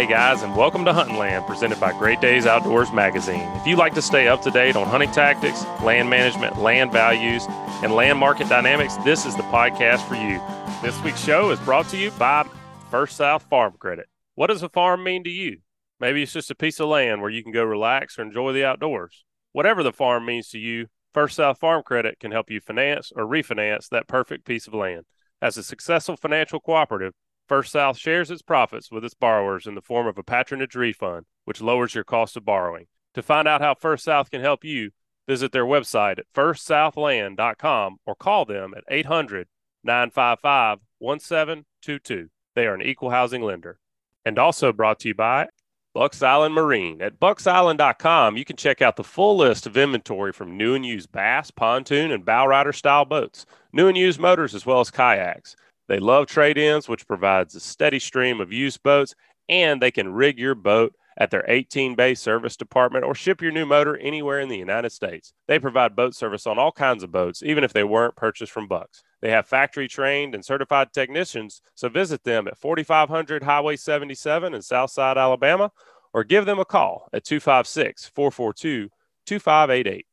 Hey guys, and welcome to Hunting Land, presented by Great Days Outdoors Magazine. If you like to stay up to date on hunting tactics, land management, land values, and land market dynamics, this is the podcast for you. This week's show is brought to you by First South Farm Credit. What does a farm mean to you? Maybe it's just a piece of land where you can go relax or enjoy the outdoors. Whatever the farm means to you, First South Farm Credit can help you finance or refinance that perfect piece of land. As a successful financial cooperative, First South shares its profits with its borrowers in the form of a patronage refund, which lowers your cost of borrowing. To find out how First South can help you, visit their website at firstsouthland.com or call them at 800 955 1722. They are an equal housing lender. And also brought to you by Bucks Island Marine. At bucksisland.com, you can check out the full list of inventory from new and used bass, pontoon, and bow rider style boats, new and used motors, as well as kayaks. They love trade ins, which provides a steady stream of used boats, and they can rig your boat at their 18 bay service department or ship your new motor anywhere in the United States. They provide boat service on all kinds of boats, even if they weren't purchased from Bucks. They have factory trained and certified technicians, so visit them at 4500 Highway 77 in Southside, Alabama, or give them a call at 256 442 2588.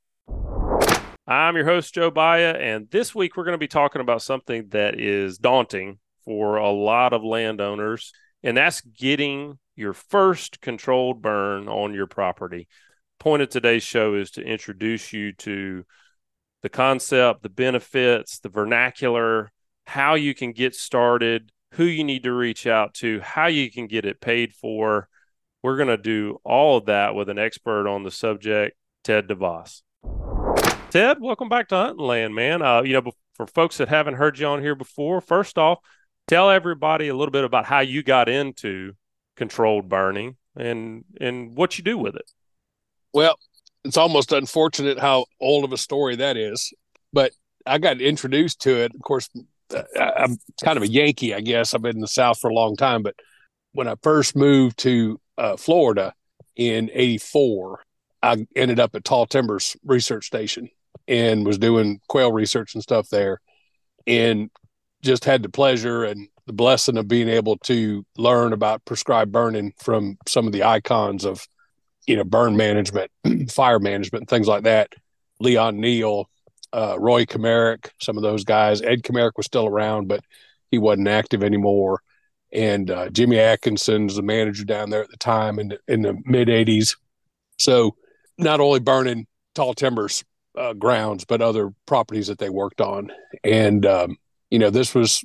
I'm your host, Joe Baya, and this week we're going to be talking about something that is daunting for a lot of landowners, and that's getting your first controlled burn on your property. Point of today's show is to introduce you to the concept, the benefits, the vernacular, how you can get started, who you need to reach out to, how you can get it paid for. We're going to do all of that with an expert on the subject, Ted DeVos. Ted, welcome back to Hunting Land, man. Uh, you know, for folks that haven't heard you on here before, first off, tell everybody a little bit about how you got into controlled burning and and what you do with it. Well, it's almost unfortunate how old of a story that is, but I got introduced to it. Of course, I'm kind of a Yankee, I guess. I've been in the South for a long time, but when I first moved to uh, Florida in '84, I ended up at Tall Timbers Research Station, and was doing quail research and stuff there and just had the pleasure and the blessing of being able to learn about prescribed burning from some of the icons of you know burn management fire management things like that. Leon Neel uh, Roy Komarek some of those guys. Ed Komarek was still around but he wasn't active anymore. And uh, jimmy atkinson's the manager down there at the time in the, in the mid 80s so not only burning tall timbers uh, grounds, but other properties that they worked on. And, um, you know, this was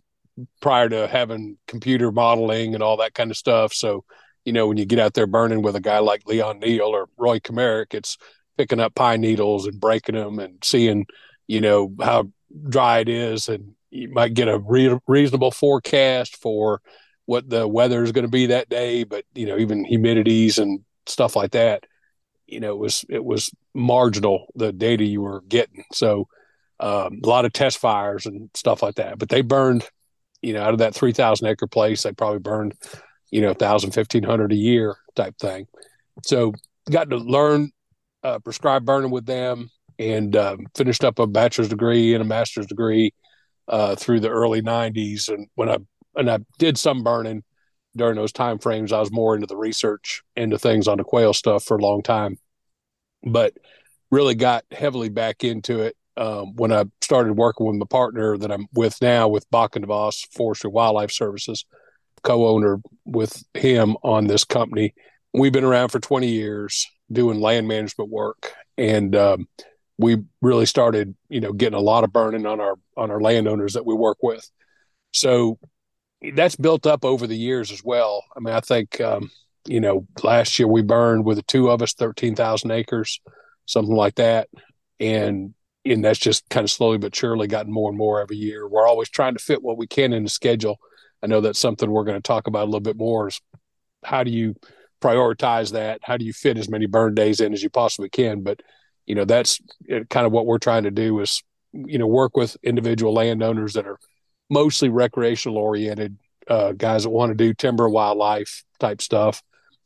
prior to having computer modeling and all that kind of stuff. So, you know, when you get out there burning with a guy like Leon Neel or Roy Komarek, it's picking up pine needles and breaking them and seeing, you know, how dry it is. And you might get a re- reasonable forecast for what the weather is going to be that day, but, you know, even humidities and stuff like that you know, it was it was marginal the data you were getting. So um, a lot of test fires and stuff like that. But they burned, you know, out of that three thousand acre place, they probably burned, you know, thousand fifteen hundred a year type thing. So got to learn uh, prescribed burning with them and um, finished up a bachelor's degree and a master's degree uh, through the early '90s. And when I and I did some burning during those time frames, I was more into the research into things on the quail stuff for a long time, but really got heavily back into it um, when I started working with my partner that I'm with now with Bach and DeVos Forestry Wildlife Services, co-owner with him on this company. We've been around for 20 years doing land management work, and um, we really started, you know, getting a lot of burning on our on our landowners that we work with. So that's built up over the years as well. I mean, I think um, you know last year we burned with the two of us thirteen thousand acres, something like that, and and that's just kind of slowly but surely gotten more and more every year. We're always trying to fit what we can in the schedule. I know that's something we're going to talk about a little bit more. Is how do you prioritize that? How do you fit as many burn days in as you possibly can? But you know that's uh, kind of what we're trying to do is you know work with individual landowners that are mostly recreational oriented uh, guys that want to do timber wildlife type stuff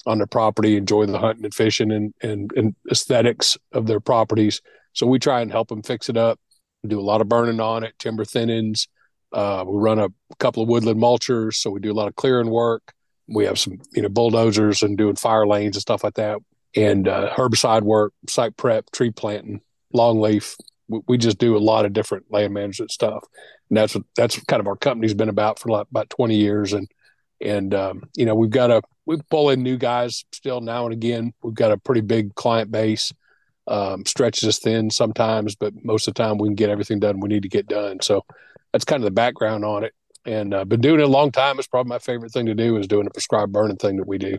on their property, enjoy the hunting and fishing and, and, and aesthetics of their properties. So we try and help them fix it up, do a lot of burning on it, timber thinnings. Uh, we run a couple of woodland mulchers, so we do a lot of clearing work. we have some you know bulldozers and doing fire lanes and stuff like that, and uh, herbicide work, site prep, tree planting, longleaf. We, just do a lot of different land management stuff, and that's what that's kind of our company's been about for like about twenty years, and and um, you know we've got a we pull in new guys still now and again. We've got a pretty big client base. Um, stretches us thin sometimes, but most of the time we can get everything done we need to get done. So that's kind of the background on it and uh, been doing it a long time. It's probably my favorite thing to do is doing a prescribed burning thing that we do.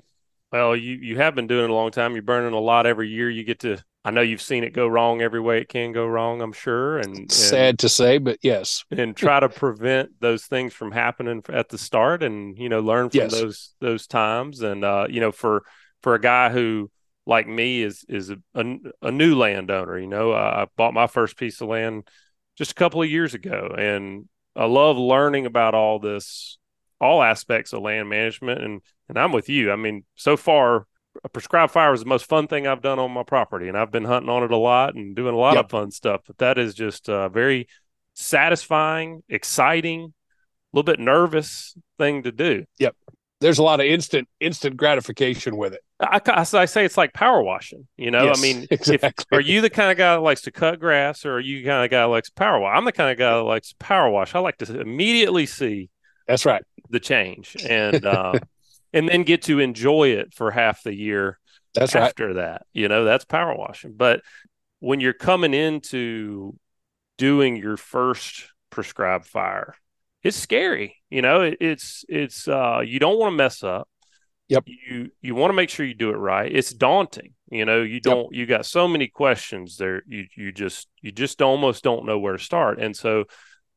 Well, you you have been doing it a long time. You're burning a lot every year. You get to. I know you've seen it go wrong every way it can go wrong. I'm sure, and, and sad to say, but yes, and try to prevent those things from happening at the start, and you know learn from yes. those those times. And uh, you know, for for a guy who like me is is a, a, a new landowner, you know, uh, I bought my first piece of land just a couple of years ago, and I love learning about all this, all aspects of land management, and and I'm with you. I mean, so far, a prescribed fire is the most fun thing I've done on my property, and I've been hunting on it a lot and doing a lot yep. of fun stuff. But that is just a very satisfying, exciting, a little bit nervous thing to do. Yep. There's a lot of instant instant gratification with it. I, I, say it's like power washing. You know, yes, I mean, exactly. if, are you the kind of guy that likes to cut grass, or are you the kind of guy that likes power wash? I'm the kind of guy that likes power wash. I like to immediately see. That's right. The change, and uh, and then get to enjoy it for half the year. That's after right. that. You know, that's power washing. But when you're coming into doing your first prescribed fire, it's scary. You know, it, it's it's uh, you don't want to mess up Yep. You you want to make sure you do it right. It's daunting. You know, you don't yep. you got so many questions there. You you just you just almost don't know where to start. And so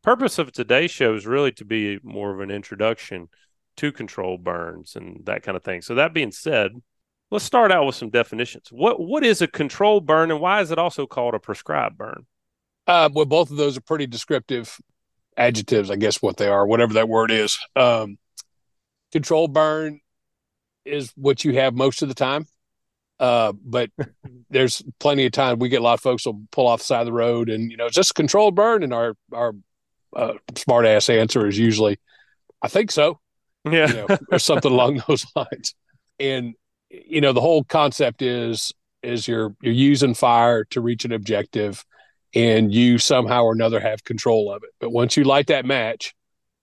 purpose of today's show is really to be more of an introduction to control burns and that kind of thing. So that being said, let's start out with some definitions. What what is a control burn and why is it also called a prescribed burn? Uh, well, both of those are pretty descriptive adjectives, I guess what they are, whatever that word is. Um, control burn is what you have most of the time. Uh, but there's plenty of time we get a lot of folks will pull off the side of the road and you know it's just a controlled burn and our our uh, smart ass answer is usually I think so. Yeah. You know, or something along those lines. And you know the whole concept is is you're you're using fire to reach an objective and you somehow or another have control of it. But once you light that match,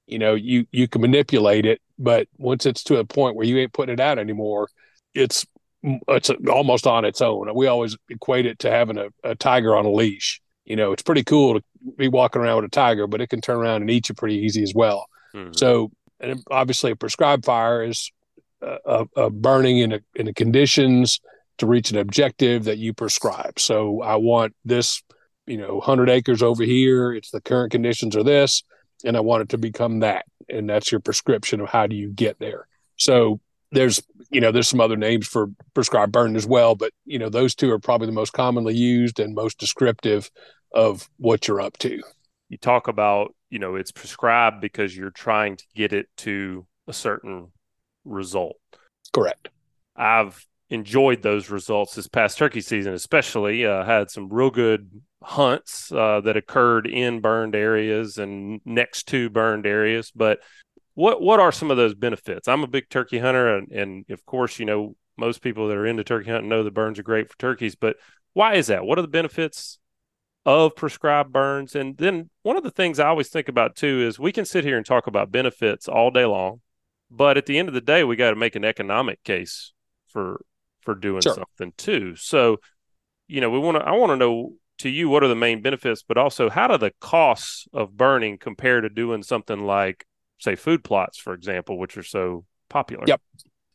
you know you you can manipulate it but once it's to a point where you ain't putting it out anymore it's it's almost on its own we always equate it to having a, a tiger on a leash you know it's pretty cool to be walking around with a tiger but it can turn around and eat you pretty easy as well mm-hmm. so and obviously a prescribed fire is a, a burning in a, in the conditions to reach an objective that you prescribe so i want this you know 100 acres over here it's the current conditions are this and I want it to become that. And that's your prescription of how do you get there. So there's, you know, there's some other names for prescribed burn as well, but you know, those two are probably the most commonly used and most descriptive of what you're up to. You talk about, you know, it's prescribed because you're trying to get it to a certain result. Correct. I've enjoyed those results this past turkey season, especially. Uh, had some real good hunts uh, that occurred in burned areas and next to burned areas. But what what are some of those benefits? I'm a big turkey hunter, and, and of course, you know most people that are into turkey hunting know that burns are great for turkeys. But why is that? What are the benefits of prescribed burns? And then one of the things I always think about too is we can sit here and talk about benefits all day long, but at the end of the day, we got to make an economic case for for doing sure. something too. So, you know, we want to. I want to know to you what are the main benefits, but also how do the costs of burning compare to doing something like, say, food plots, for example, which are so popular? Yep.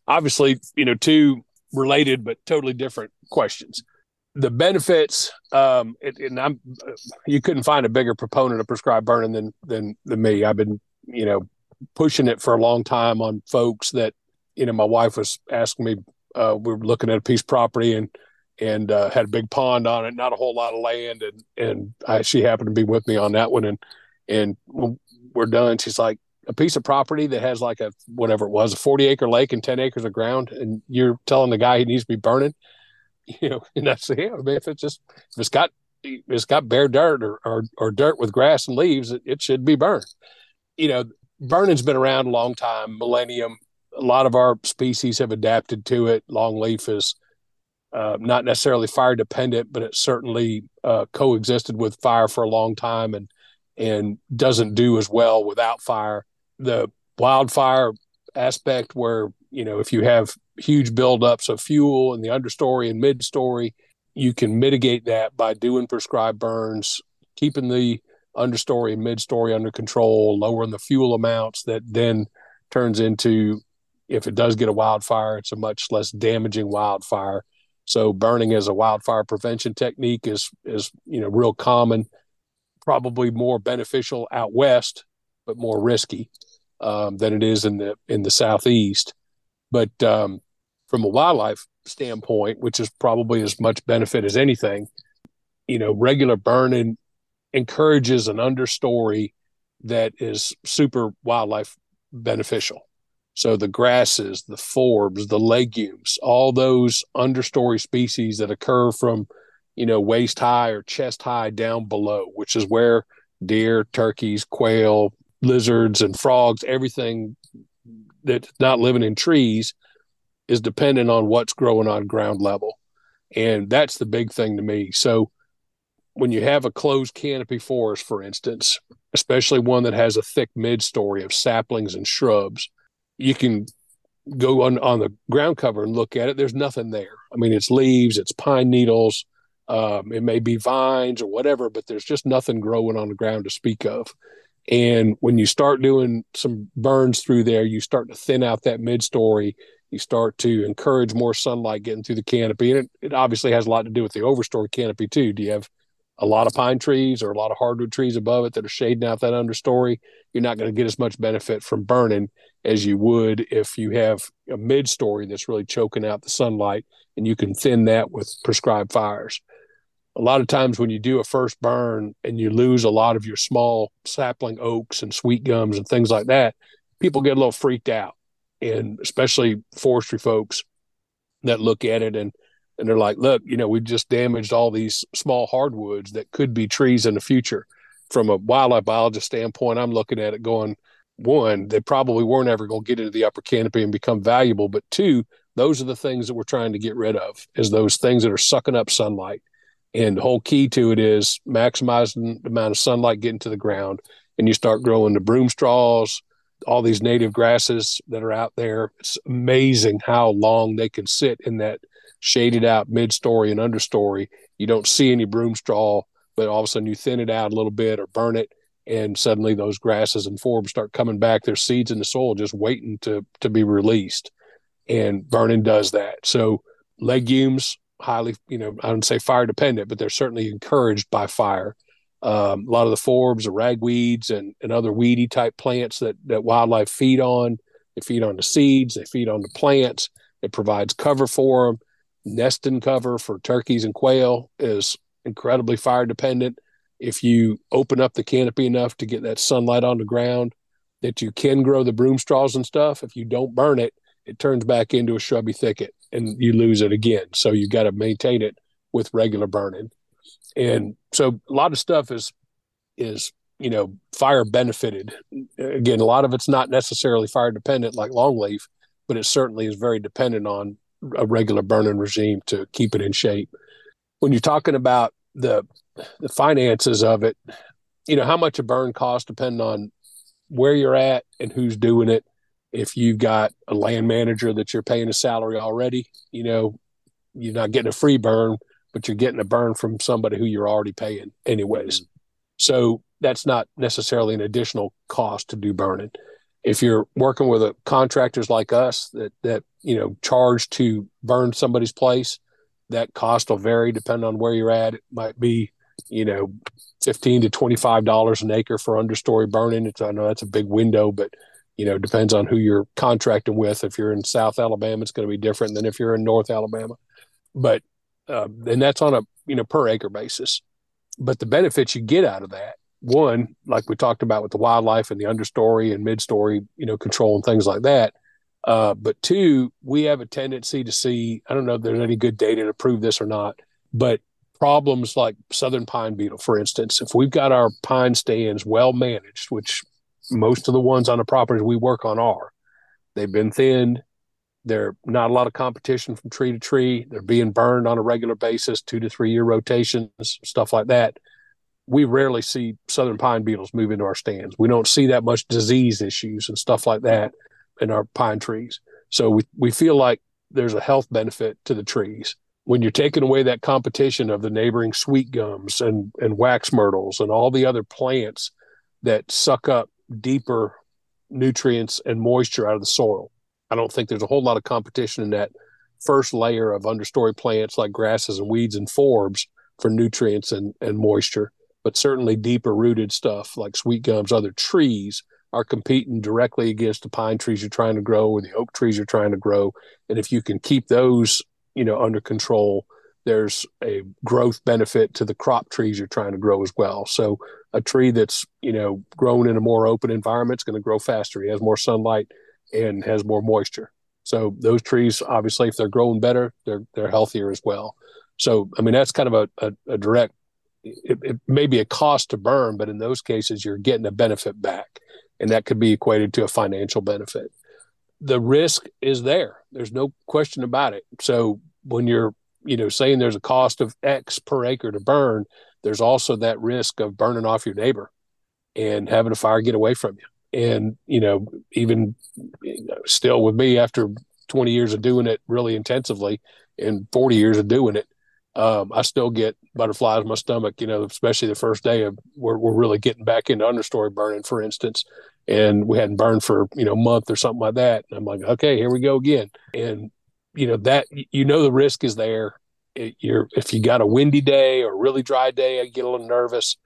Obviously, you know, two related but totally different questions. The benefits, um, it, and I'm, you couldn't find a bigger proponent of prescribed burning than than than me. I've been, you know, pushing it for a long time on folks that, you know, my wife was asking me uh, we were looking at a piece of property and and uh, had a big pond on it, not a whole lot of land, and and I, she happened to be with me on that one, and and we're done. She's like a piece of property that has like a whatever it was, a forty acre lake and ten acres of ground, and you're telling the guy he needs to be burning, you know, and that's yeah, I mean, if it's just if it's got if it's got bare dirt or, or, or dirt with grass and leaves, it, it should be burned. You know, burning's been around a long time, millennium a lot of our species have adapted to it. Longleaf is uh, not necessarily fire dependent, but it certainly uh, coexisted with fire for a long time and and doesn't do as well without fire. The wildfire aspect, where you know if you have huge buildups of fuel in the understory and midstory, you can mitigate that by doing prescribed burns, keeping the understory and midstory under control, lowering the fuel amounts that then turns into if it does get a wildfire, it's a much less damaging wildfire. So burning as a wildfire prevention technique is is you know real common, probably more beneficial out west, but more risky um, than it is in the in the southeast. But um, from a wildlife standpoint, which is probably as much benefit as anything, you know, regular burning encourages an understory that is super wildlife beneficial. So the grasses, the forbs, the legumes, all those understory species that occur from, you know, waist high or chest high down below, which is where deer, turkeys, quail, lizards, and frogs, everything that's not living in trees is dependent on what's growing on ground level. And that's the big thing to me. So when you have a closed canopy forest, for instance, especially one that has a thick mid story of saplings and shrubs, you can go on, on the ground cover and look at it. There's nothing there. I mean, it's leaves, it's pine needles, um, it may be vines or whatever, but there's just nothing growing on the ground to speak of. And when you start doing some burns through there, you start to thin out that mid story. You start to encourage more sunlight getting through the canopy. And it, it obviously has a lot to do with the overstory canopy, too. Do you have a lot of pine trees or a lot of hardwood trees above it that are shading out that understory? You're not going to get as much benefit from burning as you would if you have a mid story that's really choking out the sunlight and you can thin that with prescribed fires. A lot of times when you do a first burn and you lose a lot of your small sapling oaks and sweet gums and things like that, people get a little freaked out. And especially forestry folks that look at it and and they're like, look, you know, we just damaged all these small hardwoods that could be trees in the future. From a wildlife biologist standpoint, I'm looking at it going, one, they probably weren't ever going to get into the upper canopy and become valuable. But two, those are the things that we're trying to get rid of, is those things that are sucking up sunlight. And the whole key to it is maximizing the amount of sunlight getting to the ground. And you start growing the broom straws, all these native grasses that are out there. It's amazing how long they can sit in that shaded out mid story and understory. You don't see any broom straw, but all of a sudden you thin it out a little bit or burn it and suddenly those grasses and forbs start coming back. There's seeds in the soil just waiting to to be released, and burning does that. So legumes, highly, you know, I don't say fire dependent, but they're certainly encouraged by fire. Um, a lot of the forbs, the ragweeds, and, and other weedy type plants that that wildlife feed on. They feed on the seeds. They feed on the plants. It provides cover for them. Nesting cover for turkeys and quail is incredibly fire dependent if you open up the canopy enough to get that sunlight on the ground, that you can grow the broom straws and stuff. If you don't burn it, it turns back into a shrubby thicket and you lose it again. So you've got to maintain it with regular burning. And so a lot of stuff is is you know fire benefited. Again, a lot of it's not necessarily fire dependent like longleaf, but it certainly is very dependent on a regular burning regime to keep it in shape. When you're talking about the the finances of it, you know, how much a burn costs depending on where you're at and who's doing it. If you've got a land manager that you're paying a salary already, you know, you're not getting a free burn, but you're getting a burn from somebody who you're already paying anyways. Mm-hmm. So that's not necessarily an additional cost to do burning. If you're working with a contractors like us that that you know charge to burn somebody's place, that cost will vary depending on where you're at. It might be you know, fifteen to twenty five dollars an acre for understory burning. It's I know that's a big window, but you know, depends on who you're contracting with. If you're in South Alabama, it's going to be different than if you're in North Alabama. But uh, and that's on a you know per acre basis. But the benefits you get out of that, one, like we talked about with the wildlife and the understory and midstory, you know, control and things like that. Uh, but two, we have a tendency to see. I don't know if there's any good data to prove this or not, but problems like southern pine beetle, for instance, if we've got our pine stands well managed, which most of the ones on the properties we work on are, They've been thinned. They're not a lot of competition from tree to tree. They're being burned on a regular basis, two to three year rotations, stuff like that. We rarely see southern pine beetles move into our stands. We don't see that much disease issues and stuff like that in our pine trees. So we, we feel like there's a health benefit to the trees. When you're taking away that competition of the neighboring sweet gums and, and wax myrtles and all the other plants that suck up deeper nutrients and moisture out of the soil, I don't think there's a whole lot of competition in that first layer of understory plants like grasses and weeds and forbs for nutrients and, and moisture. But certainly deeper rooted stuff like sweet gums, other trees are competing directly against the pine trees you're trying to grow or the oak trees you're trying to grow. And if you can keep those, you know, under control, there's a growth benefit to the crop trees you're trying to grow as well. So a tree that's, you know, grown in a more open environment is going to grow faster. He has more sunlight and has more moisture. So those trees, obviously, if they're growing better, they're they're healthier as well. So I mean, that's kind of a, a, a direct. It, it, may be a cost to burn, but in those cases, you're getting a benefit back, and that could be equated to a financial benefit. The risk is there. There's no question about it. So when you're you know saying there's a cost of X per acre to burn, there's also that risk of burning off your neighbor and having a fire get away from you and you know even still with me after 20 years of doing it really intensively and 40 years of doing it um, i still get butterflies in my stomach you know especially the first day of we're, we're really getting back into understory burning for instance. And we hadn't burned for you know a month or something like that. And i'm like okay here we go again. And you know that you know the risk is there. It, you're if you got a windy day or really dry day i get a little nervous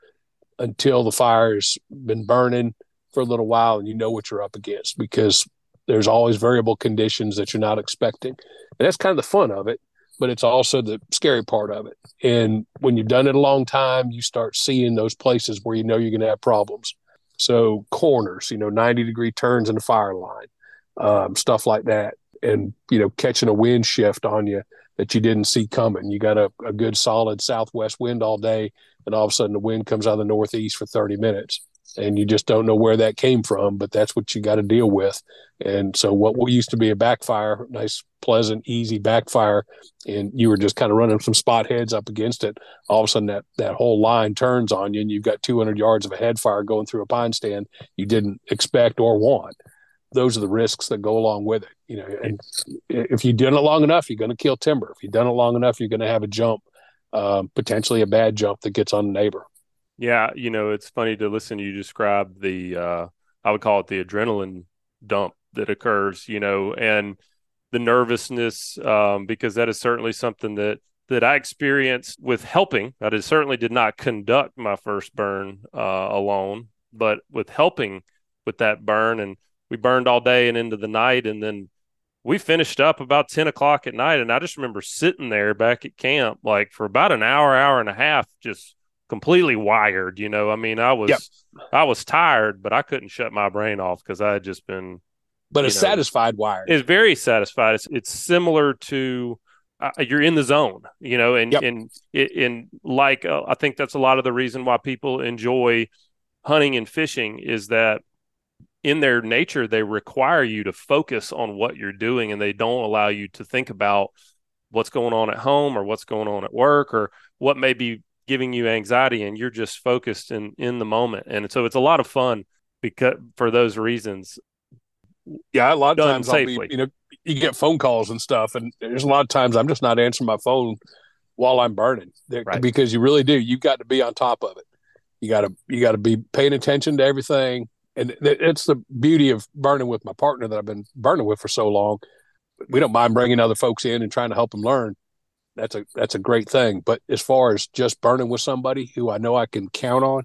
until the fire's been burning for a little while and you know what you're up against because there's always variable conditions that you're not expecting. And that's kind of the fun of it, but it's also the scary part of it. And when you've done it a long time, you start seeing those places where you know you're going to have problems. So corners, you know, 90 degree turns in the fire line, um, stuff like that. And, you know, catching a wind shift on you that you didn't see coming. You got a, a good solid southwest wind all day, and all of a sudden the wind comes out of the northeast for 30 minutes and you just don't know where that came from, but that's what you got to deal with. And so, what used to be a backfire, nice, pleasant, easy backfire, and you were just kind of running some spot heads up against it. All of a sudden, that that whole line turns on you, and you've got 200 yards of a head fire going through a pine stand you didn't expect or want. Those are the risks that go along with it. You know, and if you've done it long enough, you're going to kill timber. If you've done it long enough, you're going to have a jump, um, potentially a bad jump that gets on a neighbor. Yeah, you know, it's funny to listen to you describe the uh I would call it the adrenaline dump that occurs, you know, and the nervousness um because that is certainly something that that I experienced with helping. I certainly did not conduct my first burn uh, alone, but with helping with that burn, and we burned all day and into the night, and then we finished up about ten o'clock at night, and I just remember sitting there back at camp like for about an hour, hour and a half, just completely wired. You know, I mean, I was yep. I was tired, but I couldn't shut my brain off because I had just been. But a satisfied wired. It's very satisfied. It's it's similar to uh, you're in the zone, you know, and yep. and in like uh, I think that's a lot of the reason why people enjoy hunting and fishing is that in their nature they require you to focus on what you're doing and they don't allow you to think about what's going on at home or what's going on at work or what may be giving you anxiety and you're just focused in in the moment. And so it's a lot of fun because for those reasons. Yeah a lot of times safely. I'll be, you know you get phone calls and stuff and there's a lot of times i'm just not answering my phone while i'm burning. Right. because you really do. You've got to be on top of it. You got to you got to be paying attention to everything. And it's the beauty of burning with my partner that i've been burning with for so long. We don't mind bringing other folks in and trying to help them learn that's a that's a great thing. But as far as just burning with somebody who I know I can count on,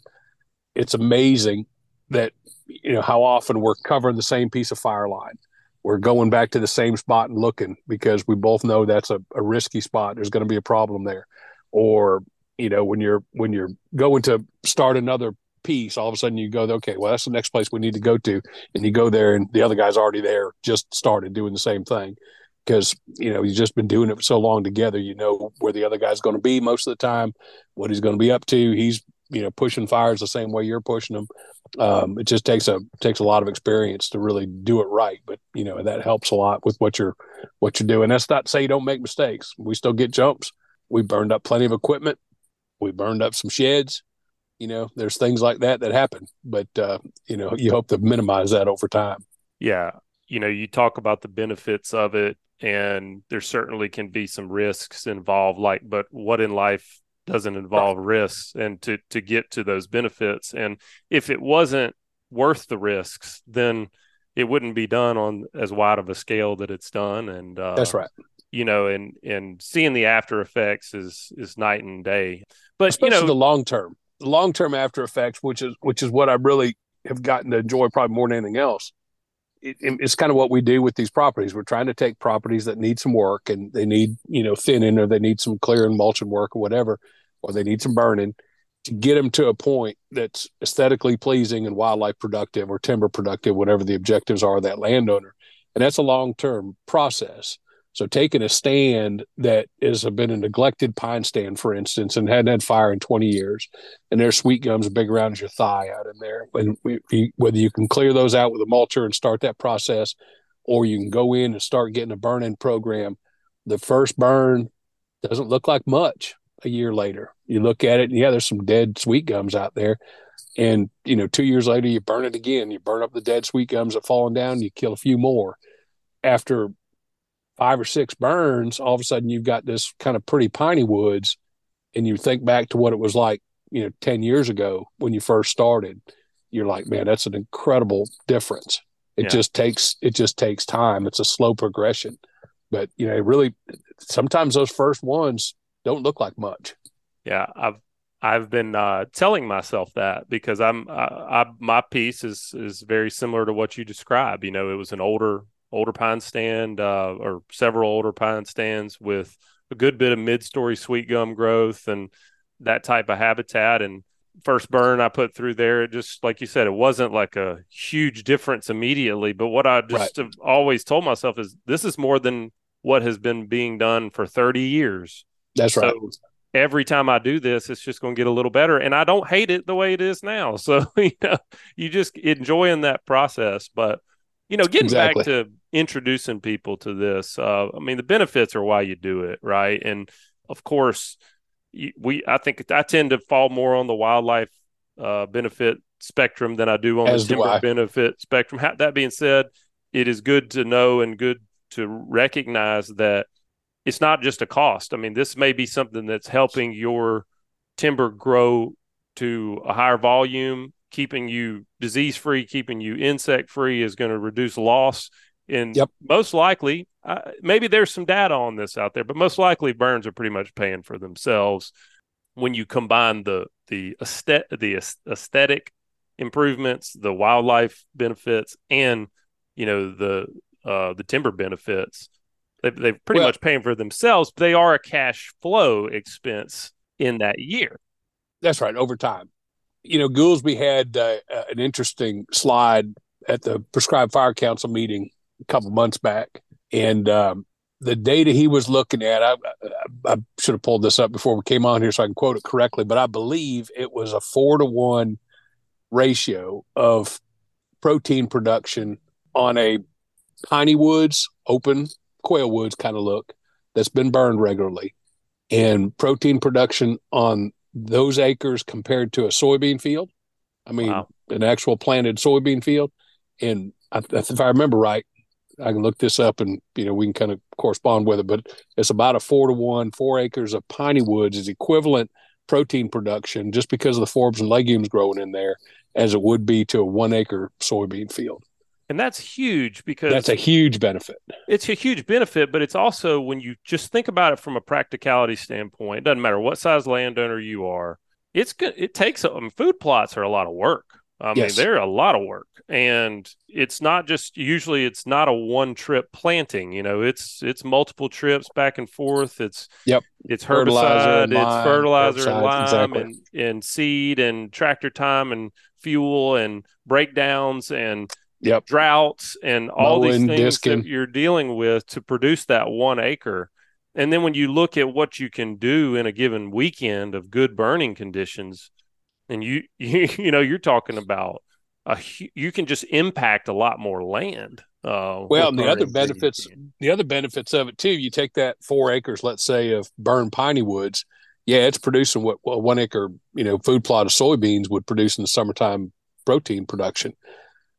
it's amazing that you know how often we're covering the same piece of fire line. We're going back to the same spot and looking because we both know that's a, a risky spot. There's going to be a problem there. Or, you know, when you're when you're going to start another piece, all of a sudden you go, okay, well, that's the next place we need to go to. And you go there and the other guy's already there, just started doing the same thing because you know you've just been doing it for so long together. You know where the other guy's going to be most of the time, what he's going to be up to. He's you know pushing fires the same way you're pushing them. Um, it just takes a takes a lot of experience to really do it right. But you know that helps a lot with what you're what you're doing. That's not to say you don't make mistakes. We still get jumps. We burned up plenty of equipment. We burned up some sheds. You know, there's things like that that happen, but uh, you know, you hope to minimize that over time. Yeah, you know, you talk about the benefits of it, and there certainly can be some risks involved. Like, but what in life doesn't involve risks and to to get to those benefits and if it wasn't worth the risks then it wouldn't be done on as wide of a scale that it's done and uh, that's right you know and and seeing the after effects is is night and day but Especially you know the long term the long term after effects which is which is what i really have gotten to enjoy probably more than anything else it, it's kind of what we do with these properties. We're trying to take properties that need some work and they need, you know, thinning or they need some clearing mulching work or whatever, or they need some burning to get them to a point that's aesthetically pleasing and wildlife productive or timber productive, whatever the objectives are of that landowner. And that's a long term process. So taking a stand that has been a neglected pine stand, for instance, and hadn't had fire in 20 years, and there's sweet gums big around your thigh out in there. And we, whether you can clear those out with a mulcher and start that process, or you can go in and start getting a burn-in program. The first burn doesn't look like much a year later. You look at it, and yeah, there's some dead sweet gums out there. And you know, two years later, you burn it again. You burn up the dead sweet gums that fallen down. You kill a few more. After five or six burns, all of a sudden you've got this kind of pretty piney woods, and you think back to what it was like, you know, ten years ago when you first started. You're like, man, that's an incredible difference. It yeah. just takes it just takes time. It's a slow progression, but you know, it really sometimes those first ones don't look like much. Yeah, I've I've been uh, telling myself that because I'm I, I, my piece is is very similar to what you describe. You know, it was an older older pine stand uh, or several older pine stands with a good bit of mid-story sweet gum growth and that type of habitat and first burn I put through there it just like you said it wasn't like a huge difference immediately but what I just right. have always told myself is this is more than what has been being done for 30 years that's so right every time I do this, it's just going to get a little better. And I don't hate it the way it is now. So, you know, you just enjoying that process. But, you know, getting exactly. back to introducing people to this. Uh, I mean, the benefits are why you do it, right? And of course, we I think I tend to fall more on the wildlife uh, benefit spectrum than I do on As the timber benefit spectrum. That being said, it is good to know and good to recognize that it's not just a cost. I mean, this may be something that's helping your timber grow to a higher volume, keeping you disease free, keeping you insect free is going to reduce loss and yep. most likely, uh, maybe there's some data on this out there, but most likely burns are pretty much paying for themselves when you combine the the aesthetic, the aesthetic improvements, the wildlife benefits, and you know the uh, the timber benefits. They, they're pretty well, much paying for themselves. But they are a cash flow expense in that year. That's right. Over time, you know, Goolsby had uh, an interesting slide at the prescribed fire council meeting a couple months back, and um, the data he was looking at, I, I, I, should have pulled this up before we came on here so I can quote it correctly, but I believe it was a four to one ratio of protein production on a piney woods, open quail woods kind of look that's been burned regularly, and protein production on those acres compared to a soybean field. I mean, wow. an actual planted soybean field. And if I remember right, I can look this up and you know we can kind of correspond with it. But it's about a four to one. Four acres of piney woods is equivalent protein production just because of the forbs and legumes growing in there as it would be to a one acre soybean field. And that's huge because that's a huge benefit. It's a huge benefit, but it's also when you just think about it from a practicality standpoint, it doesn't matter what size landowner you are, it's good. It takes, I mean, food plots are a lot of work. I yes. mean, they're a lot of work, and it's not just usually it's not a one trip planting. You know, it's it's multiple trips back and forth. It's yep, it's herbicide, fertilizer, it's fertilizer, and lime, exactly. and and seed, and tractor time, and fuel, and breakdowns, and yep. droughts, and all Mowing, these things disking. that you're dealing with to produce that one acre. And then when you look at what you can do in a given weekend of good burning conditions, and you you you know you're talking about a you can just impact a lot more land. Uh, well, and the other benefits, the other benefits of it too. You take that four acres, let's say, of burned piney woods. Yeah, it's producing what well, one acre, you know, food plot of soybeans would produce in the summertime protein production.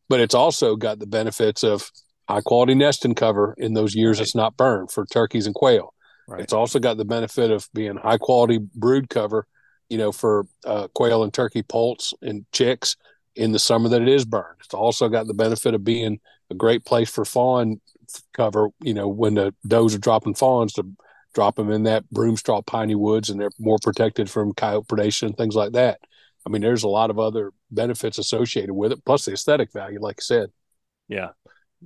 But it's also got the benefits of high quality nesting cover in those years right. it's not burned for turkeys and quail. Right. It's also got the benefit of being high quality brood cover, you know, for uh, quail and turkey poults and chicks in the summer that it is burned. It's also got the benefit of being a great place for fawn cover, you know, when the does are dropping fawns to drop them in that broom straw piney woods and they're more protected from coyote predation and things like that. I mean, there's a lot of other benefits associated with it, plus the aesthetic value, like I said. Yeah,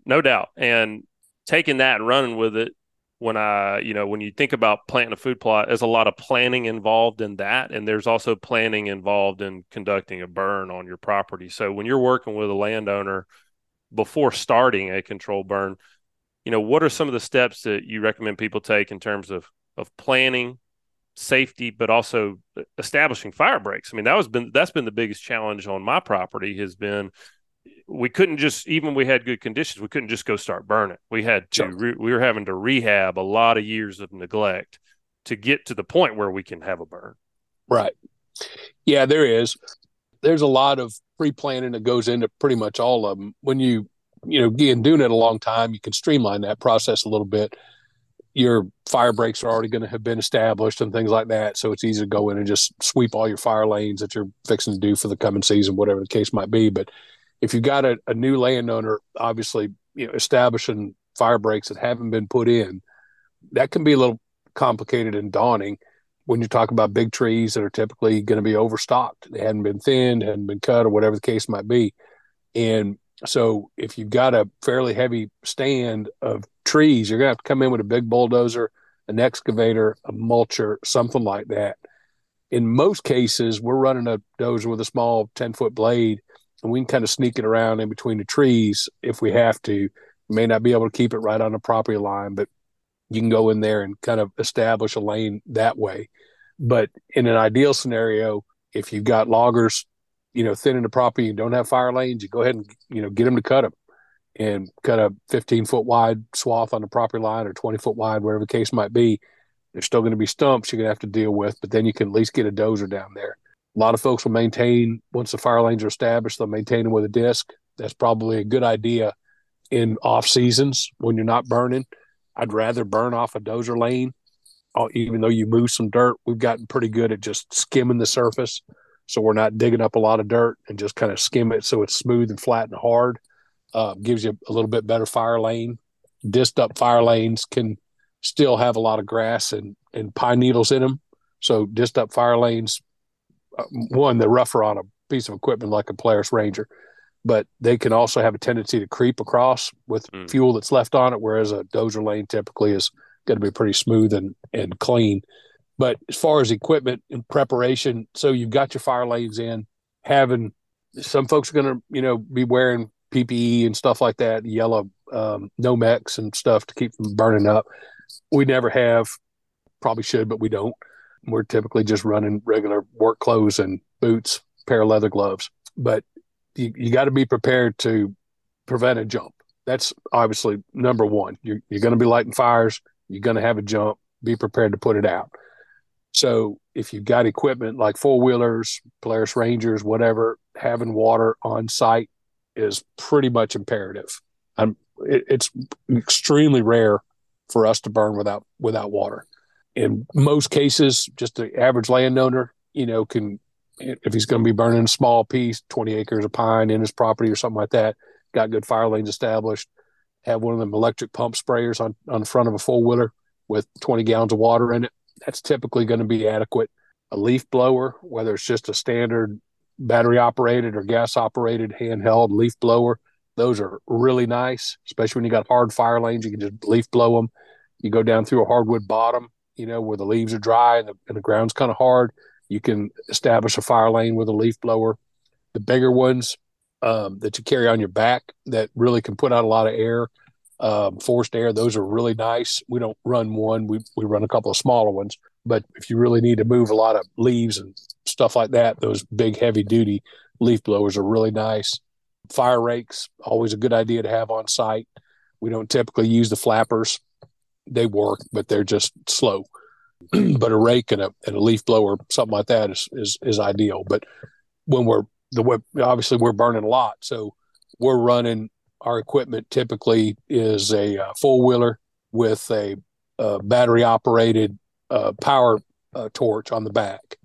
no doubt. And taking that and running with it, when I, you know, when you think about planting a food plot, there's a lot of planning involved in that. And there's also planning involved in conducting a burn on your property. So when you're working with a landowner before starting a control burn, you know, what are some of the steps that you recommend people take in terms of of planning, safety, but also uh, establishing fire breaks? I mean, that was been that's been the biggest challenge on my property has been we couldn't just even we had good conditions we couldn't just go start burning. We had to sure. re, we were having to rehab a lot of years of neglect to get to the point where we can have a burn. Right. Yeah there is. There's a lot of pre-planning that goes into pretty much all of them when you you know again doing it a long time you can streamline that process a little bit. Your fire breaks are already going to have been established and things like that so it's easy to go in and just sweep all your fire lanes that you're fixing to do for the coming season whatever the case might be but if you've got a, a new landowner, obviously, you know, establishing fire breaks that haven't been put in, that can be a little complicated and daunting when you talk about big trees that are typically going to be overstocked. They hadn't been thinned, hadn't been cut, or whatever the case might be. And so, if you've got a fairly heavy stand of trees, you're going to have to come in with a big bulldozer, an excavator, a mulcher, something like that. In most cases, we're running a dozer with a small 10 foot blade and we can kind of sneak it around in between the trees if we have to. May not be able to keep it right on the property line, but you can go in there and kind of establish a lane that way. But in an ideal scenario, if you've got loggers, you know, thinning the property and don't have fire lanes, you go ahead and you know get them to cut them and cut a 15 foot wide swath on the property line or 20 foot wide, whatever the case might be. There's still going to be stumps you're going to have to deal with, but then you can at least get a dozer down there. A lot of folks will maintain once the fire lanes are established, they'll maintain them with a disc. That's probably a good idea in off seasons when you're not burning. I'd rather burn off a dozer lane, uh, even though you move some dirt. We've gotten pretty good at just skimming the surface, so we're not digging up a lot of dirt and just kind of skim it so it's smooth and flat and hard. Uh, gives you a little bit better fire lane. Disc up fire lanes can still have a lot of grass and, and pine needles in them. So disc up fire lanes one they're rougher on a piece of equipment like a Polaris Ranger, but they can also have a tendency to creep across with mm. fuel that's left on it, whereas a dozer lane typically is going to be pretty smooth and and clean. But as far as equipment and preparation, so you've got your fire lanes in, having some folks are going to you know be wearing PPE and stuff like that, yellow um, Nomex and stuff to keep them burning up. We never have, probably should, but we don't we're typically just running regular work clothes and boots, pair of leather gloves. But you, you got to be prepared to prevent a jump. That's obviously number one. You're, you're going to be lighting fires. You're going to have a jump. Be prepared to put it out. So if you've got equipment like four wheelers, Polaris Rangers, whatever, having water on site is pretty much imperative. I'm, it, it's extremely rare for us to burn without without water in most cases, just the average landowner, you know, can if he's going to be burning a small piece, 20 acres of pine in his property or something like that, got good fire lanes established, have one of them electric pump sprayers on, on front of a four wheeler with 20 gallons of water in it. That's typically going to be adequate. A leaf blower, whether it's just a standard battery operated or gas operated handheld leaf blower, those are really nice, especially when you got hard fire lanes. You can just leaf blow them. You go down through a hardwood bottom, you know, where the leaves are dry and the, and the ground's kind of hard, you can establish a fire lane with a leaf blower. The bigger ones um, that you carry on your back that really can put out a lot of air, um, forced air, those are really nice. We don't run one, we, we run a couple of smaller ones. But if you really need to move a lot of leaves and stuff like that. Those big heavy duty leaf blowers are really nice. Fire rakes always a good idea to have on site. We don't typically use the flappers; they work, but they're just slow. but a rake and a, and a leaf blower, something like that, is is, is ideal. But when we're the obviously we're burning a lot, so we're running our equipment typically is a uh, four wheeler with a, a battery operated uh, power uh, torch on the back.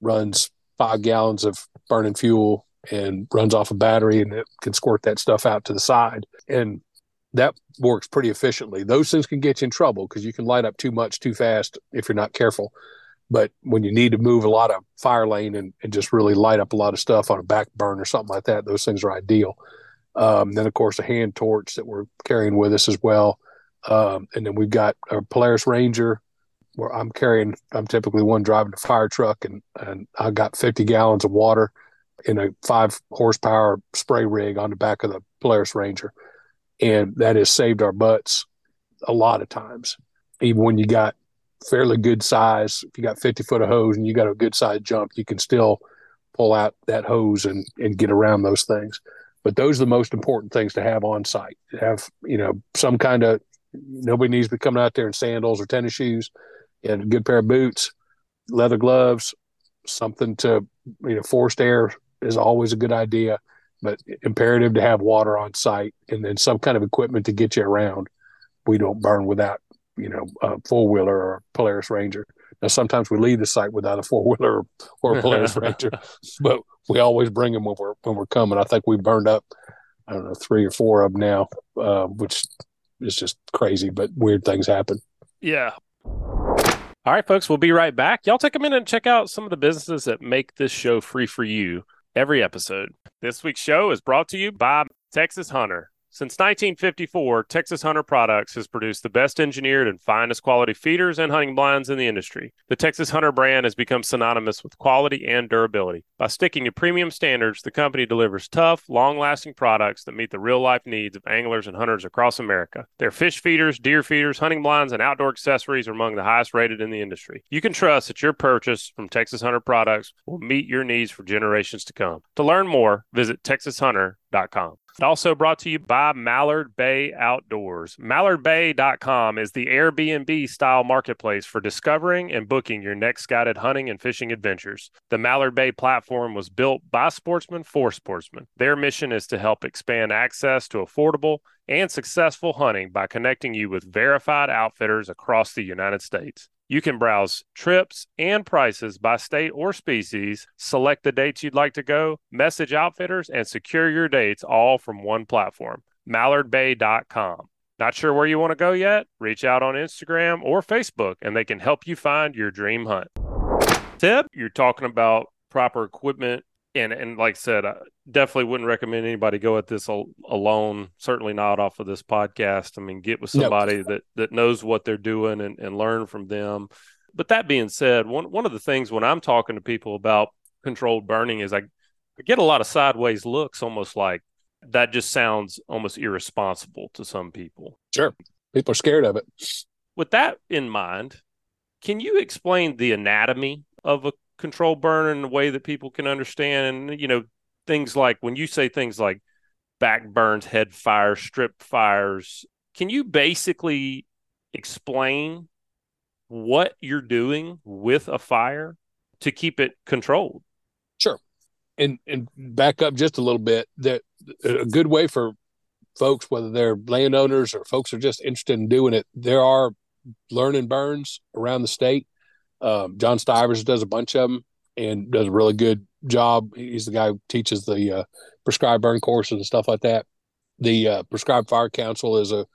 Runs five gallons of burning fuel and runs off a battery, and it can squirt that stuff out to the side. And that works pretty efficiently. Those things can get you in trouble because you can light up too much too fast if you're not careful. But when you need to move a lot of fire lane and, and just really light up a lot of stuff on a back burn or something like that, those things are ideal. Um, then, of course, a hand torch that we're carrying with us as well. Um, and then we've got our Polaris Ranger, where I'm carrying, I'm typically one driving the fire truck, and, and I got 50 gallons of water in a five horsepower spray rig on the back of the Polaris Ranger and that has saved our butts a lot of times. Even when you got fairly good size, if you got 50 foot of hose and you got a good size jump, you can still pull out that hose and, and get around those things. But those are the most important things to have on site. Have, you know, some kind of, nobody needs to be coming out there in sandals or tennis shoes and a good pair of boots, leather gloves, something to, you know, forced air is always a good idea but imperative to have water on site and then some kind of equipment to get you around. We don't burn without, you know, a four wheeler or Polaris Ranger. Now, sometimes we leave the site without a four wheeler or a Polaris Ranger, but we always bring them when we're when we're coming. I think we burned up, I don't know, three or four of them now, uh, which is just crazy. But weird things happen. Yeah. All right, folks, we'll be right back. Y'all take a minute and check out some of the businesses that make this show free for you every episode. This week's show is brought to you by Texas Hunter. Since 1954, Texas Hunter Products has produced the best engineered and finest quality feeders and hunting blinds in the industry. The Texas Hunter brand has become synonymous with quality and durability. By sticking to premium standards, the company delivers tough, long lasting products that meet the real life needs of anglers and hunters across America. Their fish feeders, deer feeders, hunting blinds, and outdoor accessories are among the highest rated in the industry. You can trust that your purchase from Texas Hunter Products will meet your needs for generations to come. To learn more, visit texashunter.com. Also brought to you by Mallard Bay Outdoors. MallardBay.com is the Airbnb style marketplace for discovering and booking your next guided hunting and fishing adventures. The Mallard Bay platform was built by sportsmen for sportsmen. Their mission is to help expand access to affordable and successful hunting by connecting you with verified outfitters across the United States. You can browse trips and prices by state or species, select the dates you'd like to go, message outfitters, and secure your dates all from one platform. MallardBay.com. Not sure where you want to go yet? Reach out on Instagram or Facebook and they can help you find your dream hunt. Tip, you're talking about proper equipment and and like I said, I definitely wouldn't recommend anybody go at this al- alone. Certainly not off of this podcast. I mean, get with somebody that that knows what they're doing and, and learn from them. But that being said, one one of the things when I'm talking to people about controlled burning is I, I get a lot of sideways looks, almost like that just sounds almost irresponsible to some people. Sure, people are scared of it. With that in mind, can you explain the anatomy of a control burn in a way that people can understand. And, you know, things like when you say things like back burns, head fires, strip fires, can you basically explain what you're doing with a fire to keep it controlled? Sure. And and back up just a little bit, that a good way for folks, whether they're landowners or folks are just interested in doing it, there are learning burns around the state um, John Stivers does a bunch of them and does a really good job. He's the guy who teaches the uh, prescribed burn courses and stuff like that. The uh, prescribed fire council is a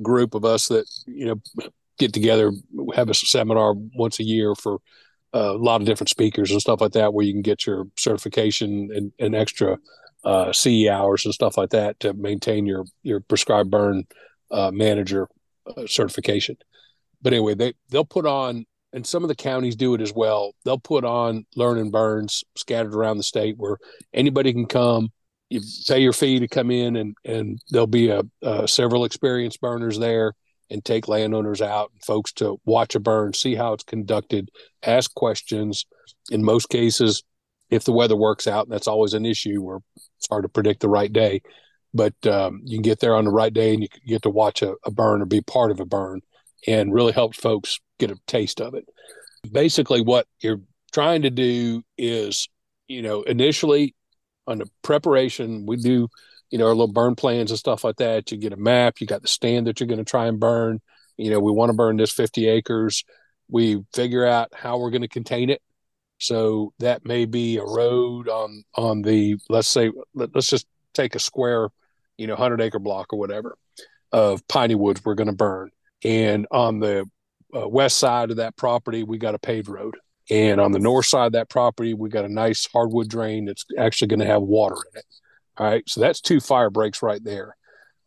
group of us that you know get together, have a seminar once a year for uh, a lot of different speakers and stuff like that, where you can get your certification and, and extra uh, CE hours and stuff like that to maintain your your prescribed burn uh, manager uh, certification. But anyway, they they'll put on and some of the counties do it as well. They'll put on learning burns scattered around the state where anybody can come. You pay your fee to come in, and and there'll be a, several experienced burners there, and take landowners out and folks to watch a burn, see how it's conducted, ask questions. In most cases, if the weather works out, that's always an issue where it's hard to predict the right day. But um, you can get there on the right day and you get to watch a, a burn or be part of a burn and really helps folks get a taste of it. Basically, what you're trying to do is, you know, initially on the preparation, we do, you know, our little burn plans and stuff like that. You get a map, you got the stand that you're going to try and burn. You know, we want to burn this 50 acres. We figure out how we're going to contain it. So that may be a road on on the let's say let, us just take a square, you know, 100 acre block or whatever of piney woods we're going to burn. And on the uh, west side of that property, we got a paved road. And on the north side of that property, we got a nice hardwood drain that's actually going to have water in it. All right. So that's two fire breaks right there.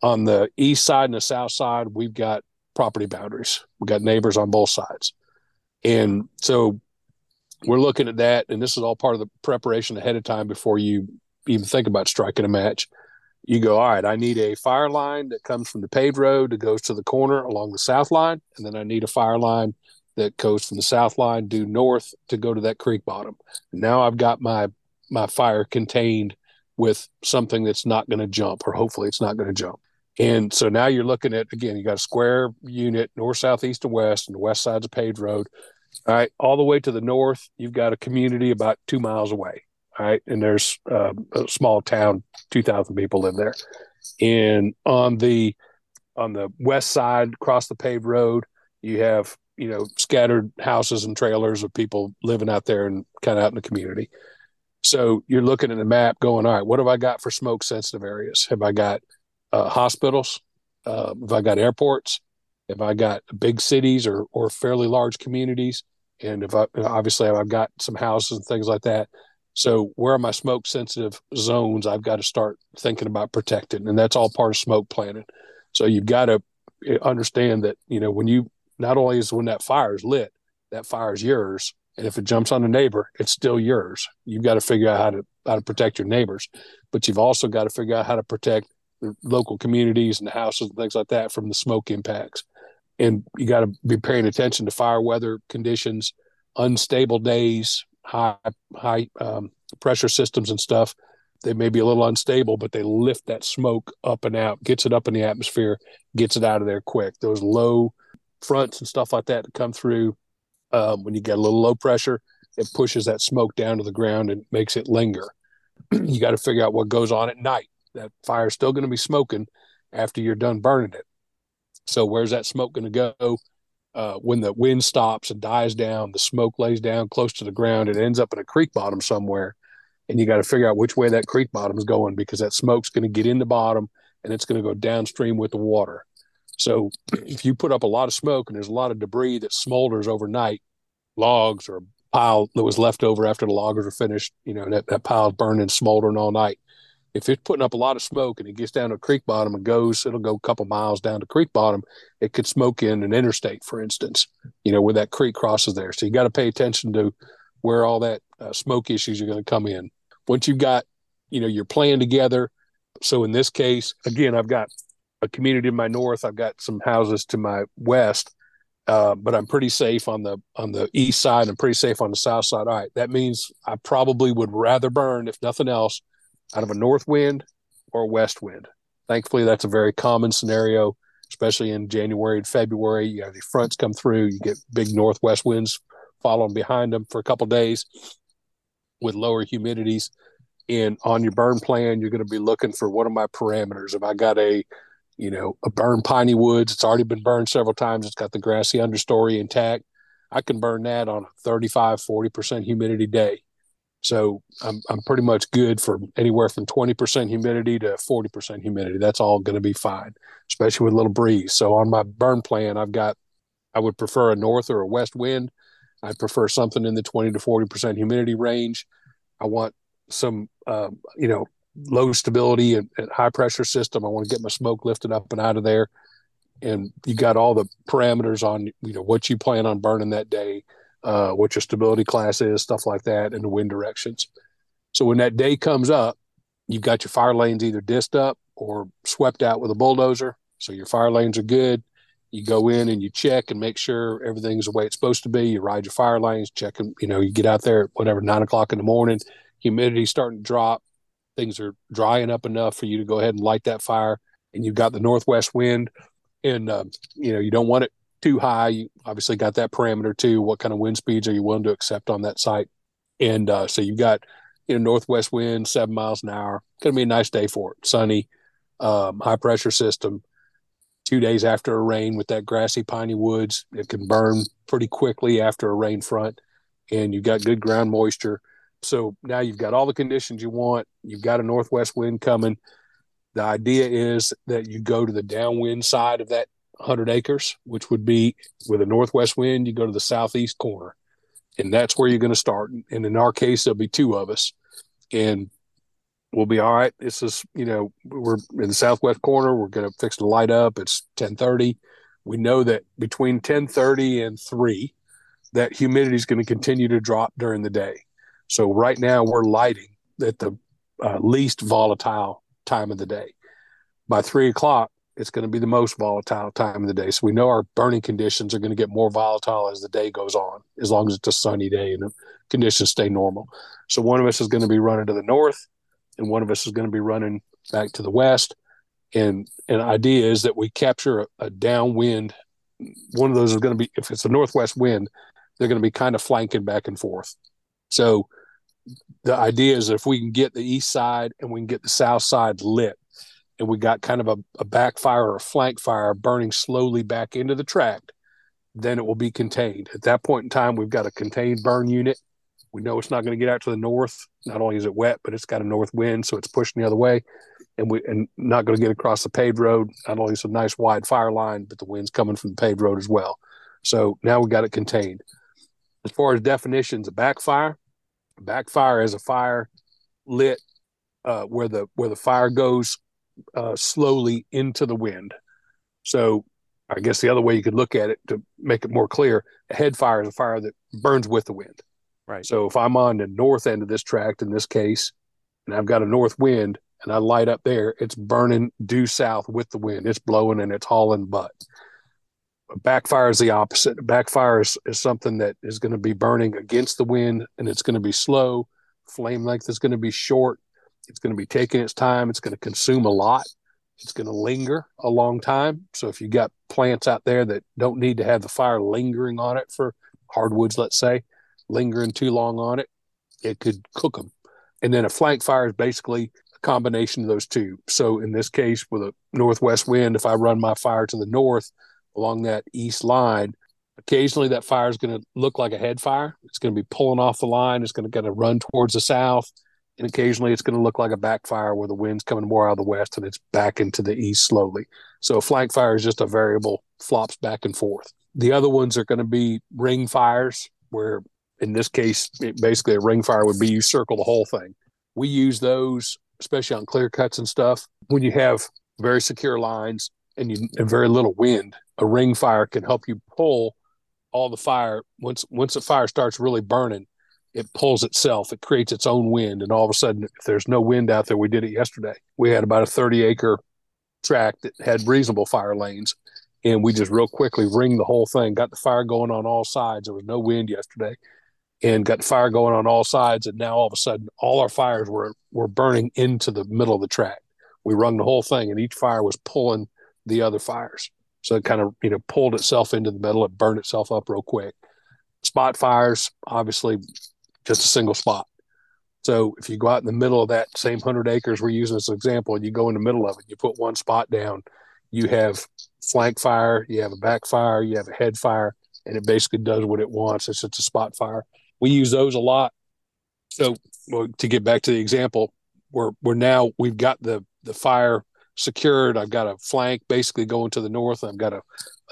On the east side and the south side, we've got property boundaries. We've got neighbors on both sides. And so we're looking at that. And this is all part of the preparation ahead of time before you even think about striking a match. You go, all right, I need a fire line that comes from the paved road that goes to the corner along the south line. And then I need a fire line that goes from the south line due north to go to that creek bottom. Now I've got my my fire contained with something that's not going to jump, or hopefully it's not going to jump. And so now you're looking at again, you got a square unit, north, south, east, and west, and the west side's a paved road. All right, all the way to the north, you've got a community about two miles away. Right, and there's uh, a small town, two thousand people live there. And on the on the west side, across the paved road, you have you know scattered houses and trailers of people living out there and kind of out in the community. So you're looking at the map going all right what have i got for smoke sensitive areas? Have i got uh, hospitals? Uh, have i got airports? Have i got big cities or or fairly large communities? And if i obviously i've got some houses and things like that so where are my smoke sensitive zones i've got to start thinking about protecting and that's all part of smoke planning so you've got to eh, understand that you know when you not only is when that fire is lit, that fire is yours. And if it jumps on a neighbor, it's still yours. You've got to figure out how to how to protect your neighbors, but you've also got to figure out how to protect the local communities and the houses and things like that from the smoke impacts. And you got to be paying attention to fire weather conditions, unstable days, high high um, pressure systems and stuff. They may be a little unstable, but they lift that smoke up and out, gets it up in the atmosphere, gets it out of there quick. Those low fronts and stuff like that to come through. Um, when you get a little low pressure, it pushes that smoke down to the ground and makes it linger. you got to figure out what goes on at night. That fire's still going to be smoking after you're done burning it. So where's that smoke going to go? Uh, when the wind stops and dies down, the smoke lays down close to the ground. It ends up in a creek bottom somewhere, and you got to figure out which way that creek bottom is going because that smoke's going to get in the bottom and it's going to go downstream with the water. So if you put up a lot of smoke and there's a lot of debris that smolders overnight, logs or a pile that was left over after the loggers are finished, you know, that, that pile's burning, smoldering all night. If it's putting up a lot of smoke and it gets down to a creek bottom and goes, it'll go a couple miles down to creek bottom. It could smoke in an interstate, for instance, you know, where that creek crosses there. So you got to pay attention to where all that uh, smoke issues are going to come in. Once you've got, you know, your plan together. So in this case, again, I've got a community to my north. I've got some houses to my west, uh, but I'm pretty safe on the on the east side. I'm pretty safe on the south side. All right, that means I probably would rather burn, if nothing else, out of a north wind or a west wind. Thankfully, that's a very common scenario, especially in January and February. You have the fronts come through, you get big northwest winds following behind them for a couple days with lower humidities. And on your burn plan, you're going to be looking for what are my parameters? Have I got a you know, a burned piney woods. It's already been burned several times. It's got the grassy understory intact. I can burn that on a 35, 40% humidity day. So I'm, I'm pretty much good for anywhere from 20% humidity to 40% humidity. That's all going to be fine, especially with a little breeze. So on my burn plan, I've got, I would prefer a north or a west wind. I prefer something in the 20 to 40% humidity range. I want some, uh, you know, low stability and, and high pressure system. I want to get my smoke lifted up and out of there. And you got all the parameters on you know what you plan on burning that day, uh, what your stability class is, stuff like that, and the wind directions. So when that day comes up, you've got your fire lanes either disked up or swept out with a bulldozer. So your fire lanes are good. You go in and you check and make sure everything's the way it's supposed to be. You ride your fire lanes, check them. You know, you get out there at whatever nine o'clock in the morning. Humidity's starting to drop. Things are drying up enough for you to go ahead and light that fire. And you've got the northwest wind, and uh, you know you don't want it too high. You obviously got that parameter too. What kind of wind speeds are you willing to accept on that site? And uh, so you've got you know northwest wind, seven miles an hour. Going to be a nice day for it. Sunny, um, high pressure system. Two days after a rain with that grassy piney woods, it can burn pretty quickly after a rain front, and you've got good ground moisture. So now you've got all the conditions you want. You've got a northwest wind coming. The idea is that you go to the downwind side of that 100 acres, which would be with a northwest wind, you go to the southeast corner. And that's where you're going to start. And in our case, there'll be two of us. And we'll be all right. This is, you know, we're in the southwest corner. We're going to fix the light up. It's 1030. We know that between 1030 and 3, that humidity is going to continue to drop during the day. So right now we're lighting at the uh, least volatile time of the day. By three o'clock, it's going to be the most volatile time of the day. So we know our burning conditions are going to get more volatile as the day goes on, as long as it's a sunny day and the conditions stay normal. So one of us is going to be running to the north, and one of us is going to be running back to the west. And an idea is that we capture a, a downwind. One of those is going to be, if it's a northwest wind, they're going to be kind of flanking back and forth. So the idea is if we can get the east side and we can get the south side lit, and we got kind of a, a backfire or a flank fire burning slowly back into the tract, then it will be contained. At that point in time, we've got a contained burn unit. We know it's not going to get out to the north. Not only is it wet, but it's got a north wind, so it's pushing the other way, and we and not going to get across the paved road. Not only is a nice wide fire line, but the wind's coming from the paved road as well. So now we've got it contained. As far as definitions, a backfire, backfire is a fire lit uh, where the where the fire goes uh, slowly into the wind. So I guess the other way you could look at it to make it more clear, a head fire is a fire that burns with the wind. Right. So if I'm on the north end of this tract in this case, and I've got a north wind and I light up there, it's burning due south with the wind. It's blowing and it's hauling butt. A backfire is the opposite. A backfire is, is something that is going to be burning against the wind and it's going to be slow. Flame length is going to be short it's going to be taking its time. It's going to consume a lot. It's going to linger a long time. So if you got plants out there that don't need to have the fire lingering on it for hardwoods, let's say, lingering too long on it, it could cook them. And then a flank fire is basically a combination of those two. So in this case, with a northwest wind, if I run my fire to the north along that east line, occasionally that fire is going to look like a head fire. It's going to be pulling off the line. It's going to kind of run towards the south and occasionally it's going to look like a backfire where the wind's coming more out of the west and it's back into the east slowly. So a flank fire is just a variable, flops back and forth. The other ones are going to be ring fires, where in this case, basically a ring fire would be you circle the whole thing. We use those, especially on clear cuts and stuff, when you have very secure lines and you and very little wind. A ring fire can help you pull all the fire once once the fire starts really burning it pulls itself it creates its own wind and all of a sudden if there's no wind out there we did it yesterday. We had about a 30 acre tract that had reasonable fire lanes and we just real quickly ring the whole thing. Got the fire going on all sides. There was no wind yesterday and got the fire going on all sides and now all of a sudden all our fires were were burning into the middle of the tract. We rung the whole thing and each fire was pulling the other fires. So it kind of you know pulled itself into the middle. It burned itself up real quick. Spot fires obviously just a single spot. So if you go out in the middle of that same hundred acres we're using as an example, and you go in the middle of it, you put one spot down, you have flank fire, you have a backfire, you have a head fire, and it basically does what it wants. It's just a spot fire. We use those a lot. So well, to get back to the example, we're we're now we've got the the fire secured. I've got a flank basically going to the north. I've got a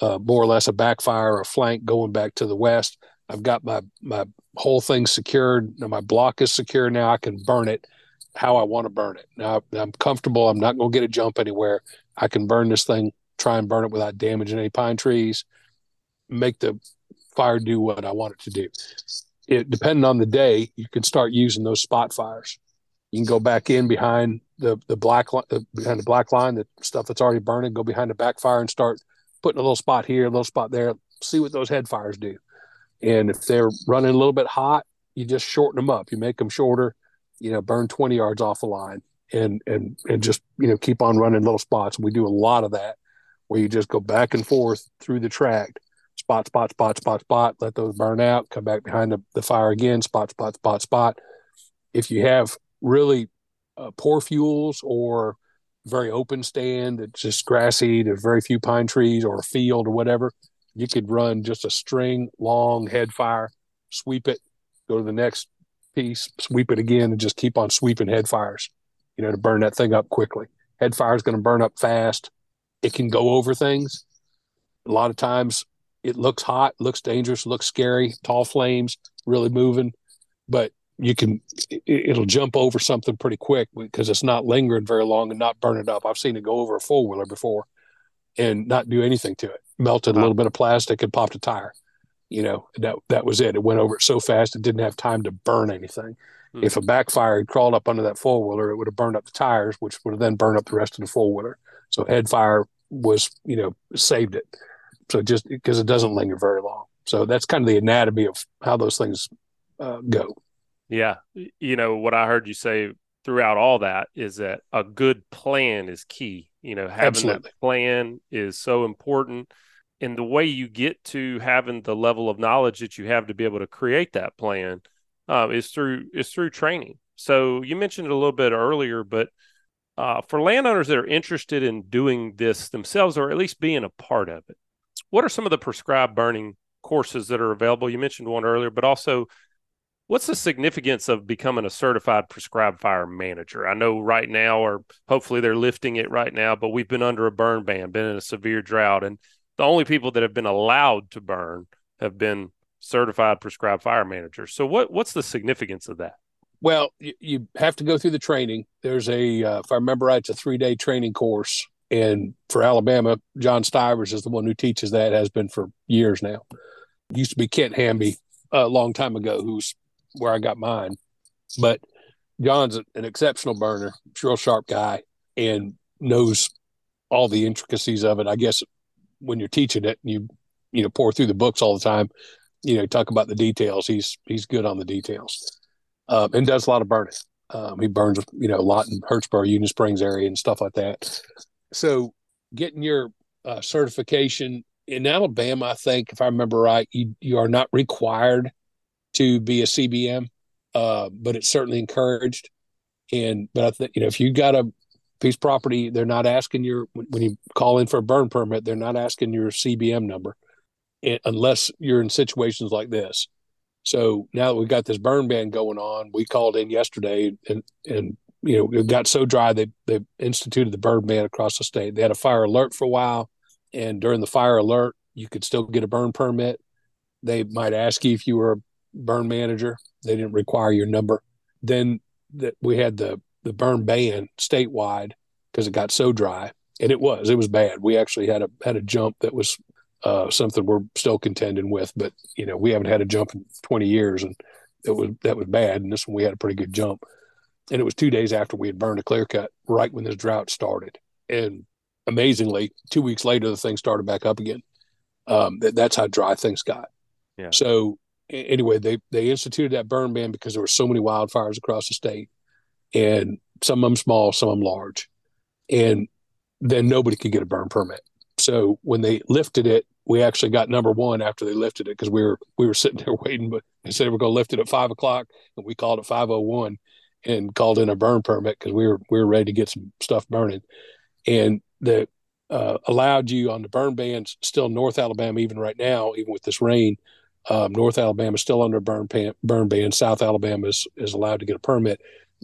uh, more or less a backfire, a flank going back to the west. I've got my my whole thing secured. Now my block is secure. Now I can burn it how I want to burn it. Now I'm comfortable. I'm not going to get a jump anywhere. I can burn this thing. Try and burn it without damaging any pine trees. Make the fire do what I want it to do. It depending on the day, you can start using those spot fires. You can go back in behind the the black line, behind the black line, the stuff that's already burning. Go behind the backfire and start putting a little spot here, a little spot there. See what those head fires do. And if they're running a little bit hot, you just shorten them up. You make them shorter. You know, burn 20 yards off the line, and and and just you know keep on running little spots. We do a lot of that, where you just go back and forth through the tract, spot, spot, spot, spot, spot. Let those burn out. Come back behind the, the fire again. Spot, spot, spot, spot. If you have really uh, poor fuels or very open stand it's just grassy there's very few pine trees or a field or whatever you could run just a string long head fire sweep it go to the next piece sweep it again and just keep on sweeping head fires you know to burn that thing up quickly head fire is going to burn up fast it can go over things a lot of times it looks hot looks dangerous looks scary tall flames really moving but you can it'll jump over something pretty quick because it's not lingering very long and not burn it up. I've seen it go over a four wheeler before and not do anything to it. Melted wow. a little bit of plastic and popped a tire. You know, that that was it. It went over it so fast it didn't have time to burn anything. Hmm. If a backfire had crawled up under that four wheeler, it would have burned up the tires, which would have then burned up the rest of the four wheeler. So head fire was, you know, saved it. So just because it doesn't linger very long. So that's kind of the anatomy of how those things uh, go. Yeah. You know, what I heard you say throughout all that is that a good plan is key. You know, having Absolutely. that plan is so important. And the way you get to having the level of knowledge that you have to be able to create that plan uh, is through is through training. So you mentioned it a little bit earlier, but uh, for landowners that are interested in doing this themselves or at least being a part of it, what are some of the prescribed burning courses that are available? You mentioned one earlier, but also What's the significance of becoming a certified prescribed fire manager? I know right now, or hopefully they're lifting it right now, but we've been under a burn ban, been in a severe drought, and the only people that have been allowed to burn have been certified prescribed fire managers. So, what what's the significance of that? Well, you, you have to go through the training. There's a, uh, if I remember right, it's a three day training course. And for Alabama, John Stivers is the one who teaches that, has been for years now. Used to be Kent Hamby a long time ago, who's where I got mine. But John's an exceptional burner, real sharp guy, and knows all the intricacies of it. I guess when you're teaching it, you you know pour through the books all the time. You know, talk about the details. He's he's good on the details, um, and does a lot of burning. Um, he burns, you know, a lot in Hurtsboro, Union Springs area, and stuff like that. So, getting your uh, certification in Alabama, I think, if I remember right, you you are not required to be a CBM, uh, but it's certainly encouraged. And but I think you know if you got a piece of property, they're not asking your when you call in for a burn permit, they're not asking your CBM number, eh, unless you're in situations like this. So now that we've got this burn ban going on, we called in yesterday and and you know it got so dry they they instituted the burn ban across the state. They had a fire alert for a while, and during the fire alert, you could still get a burn permit. They might ask you if you were a burn manager. They didn't require your number. Then that we had the the burn ban statewide because it got so dry, and it was it was bad. We actually had a had a jump that was uh, something we're still contending with, but you know we haven't had a jump in 20 years, and it was that was bad. And this one we had a pretty good jump, and it was two days after we had burned a clear cut, right when this drought started, and amazingly, two weeks later the thing started back up again. Um, that, that's how dry things got. Yeah. So anyway, they they instituted that burn ban because there were so many wildfires across the state, and some of them small, some of them large, and then nobody could get a burn permit. So when they lifted it, we actually got number one after they lifted it because we were we were sitting there waiting, but they said we're going to lift it at five o'clock, and we called at five oh one and called in a burn permit because we were we were ready to get some stuff burning, and the uh, allowed you on the burn bans still North Alabama even right now even with this rain um, North Alabama is still under burn ban, burn ban. South Alabama is, is allowed to get a permit.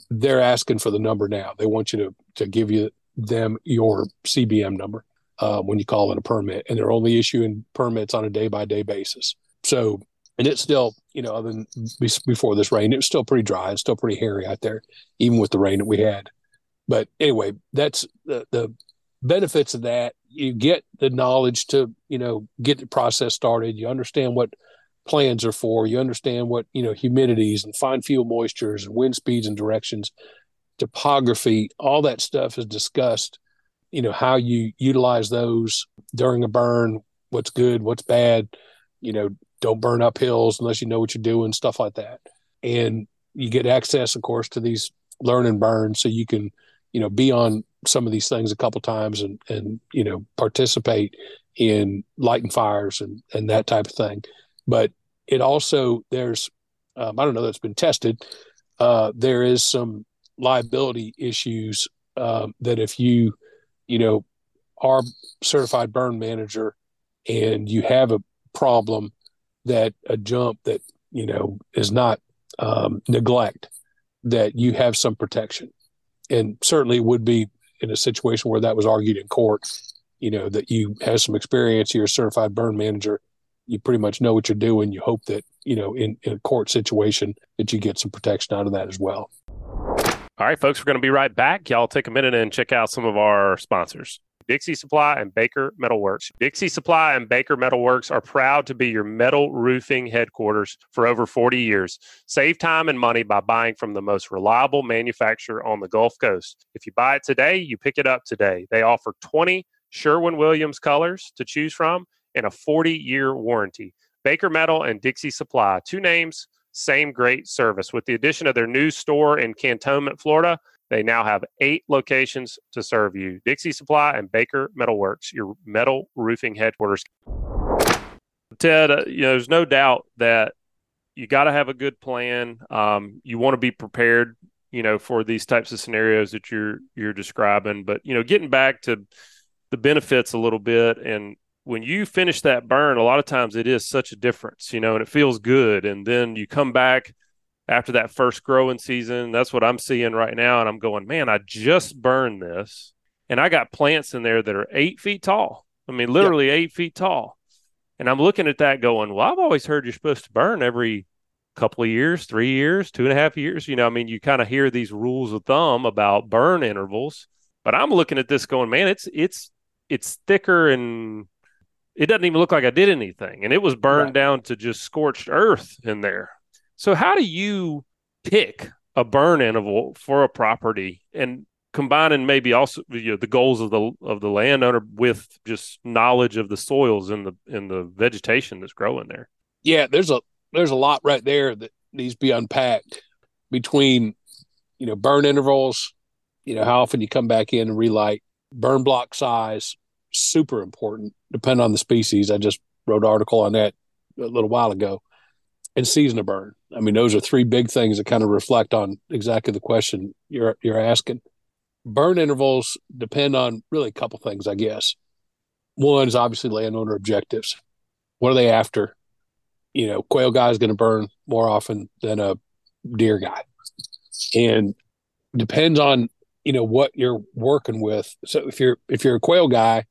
They're asking for the number now. They want you to to give you them your CBM number uh, when you call in a permit, and they're only issuing permits on a day by day basis. So, and it's still, you know, other than before this rain, it was still pretty dry. It's still pretty hairy out there, even with the rain that we had. But anyway, that's the, the benefits of that. You get the knowledge to, you know, get the process started. You understand what plans are for. You understand what you know humidities and fine fuel moistures and wind speeds and directions, topography, all that stuff is discussed you know, how you utilize those during a burn, what's good, what's bad, you know, don't burn up hills unless you know what you're doing, stuff like that. And you get access, of course, to these learn and burn so you can, you know, be on some of these things a couple times and, and, you know, participate in lighting fires and, and that type of thing. But it also, there's, um, I don't know that's been tested. Uh, there is some liability issues um, that if you, you know, are certified burn manager and you have a problem that a jump that you know is not um, neglect that you have some protection and certainly would be in a situation where that was argued in court you know that you have some experience you're a certified burn manager you pretty much know what you're doing you hope that you know in, in a court situation that you get some protection out of that as well all right folks we're going to be right back y'all take a minute and check out some of our sponsors Dixie Supply and Baker Metalworks. Dixie Supply and Baker Metalworks are proud to be your metal roofing headquarters for over 40 years. Save time and money by buying from the most reliable manufacturer on the Gulf Coast. If you buy it today, you pick it up today. They offer 20 Sherwin Williams colors to choose from and a 40 year warranty. Baker Metal and Dixie Supply, two names, same great service. With the addition of their new store in Cantonment, Florida, they now have eight locations to serve you Dixie Supply and Baker Metalworks, your metal roofing headquarters. Ted, uh, you know, there's no doubt that you got to have a good plan. Um, you want to be prepared, you know, for these types of scenarios that you're you're describing. But you know, getting back to the benefits a little bit, and when you finish that burn, a lot of times it is such a difference, you know, and it feels good. And then you come back after that first growing season. That's what I'm seeing right now. And I'm going, man, I just burned this. And I got plants in there that are eight feet tall. I mean, literally eight feet tall. And I'm looking at that going, well, I've always heard you're supposed to burn every couple of years, three years, two and a half years. You know, I mean, you kind of hear these rules of thumb about burn intervals. But I'm looking at this going, man, it's it's it's thicker and it doesn't even look like I did anything. And it was burned right. down to just scorched earth in there. So how do you pick a burn interval for a property and combining maybe also you know, the goals of the of the landowner with just knowledge of the soils and the and the vegetation that's growing there? Yeah, there's a there's a lot right there that needs to be unpacked between you know burn intervals, you know how often you come back in and relight, burn block size, super important. Depend on the species. I just wrote an article on that a little while ago and season of burn. I mean, those are three big things that kind of reflect on exactly the question you're you're asking. Burn intervals depend on really a couple things, I guess. One is obviously landowner objectives. What are they after? You know, quail guy is going to burn more often than a deer guy, and depends on you know what you're working with. So if you're if you're a quail guy,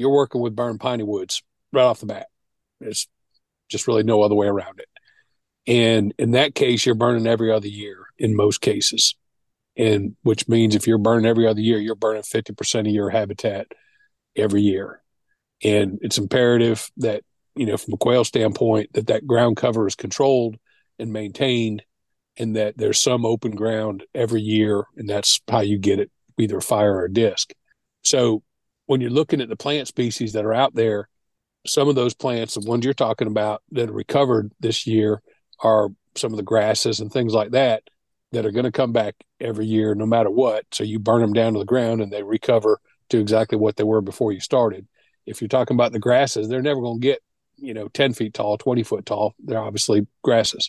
you're working with burn piney woods right off the bat. There's just really no other way around it. And in that case, you're burning every other year in most cases. And which means if you're burning every other year, you're burning 50% of your habitat every year. And it's imperative that, you know, from a quail standpoint, that that ground cover is controlled and maintained and that there's some open ground every year. And that's how you get it, either fire or disc. So when you're looking at the plant species that are out there, some of those plants, the ones you're talking about that recovered this year, are some of the grasses and things like that that are going to come back every year no matter what. So you burn them down to the ground and they recover to exactly what they were before you started. If you're talking about the grasses, they're never going to get, you know, 10 feet tall, 20 foot tall. They're obviously grasses.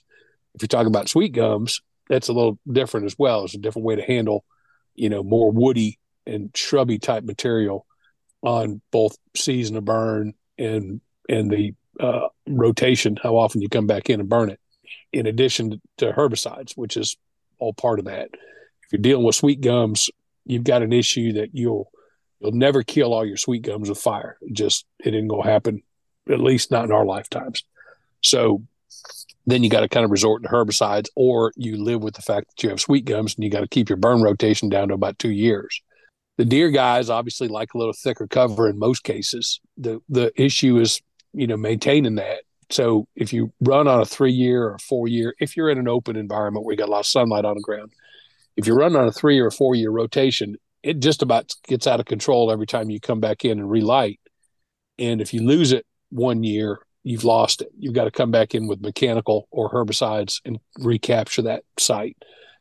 If you're talking about sweet gums, that's a little different as well. It's a different way to handle, you know, more woody and shrubby type material on both season of burn and and the uh, rotation, how often you come back in and burn it in addition to herbicides, which is all part of that. If you're dealing with sweet gums, you've got an issue that you'll you'll never kill all your sweet gums with fire. It just it ain't gonna happen, at least not in our lifetimes. So then you got to kind of resort to herbicides, or you live with the fact that you have sweet gums and you got to keep your burn rotation down to about two years. The deer guys obviously like a little thicker cover in most cases. The the issue is you know maintaining that so if you run on a three year or four year, if you're in an open environment where you got a lot of sunlight on the ground, if you run on a three or four year rotation, it just about gets out of control every time you come back in and relight. And if you lose it one year, you've lost it. You've got to come back in with mechanical or herbicides and recapture that site.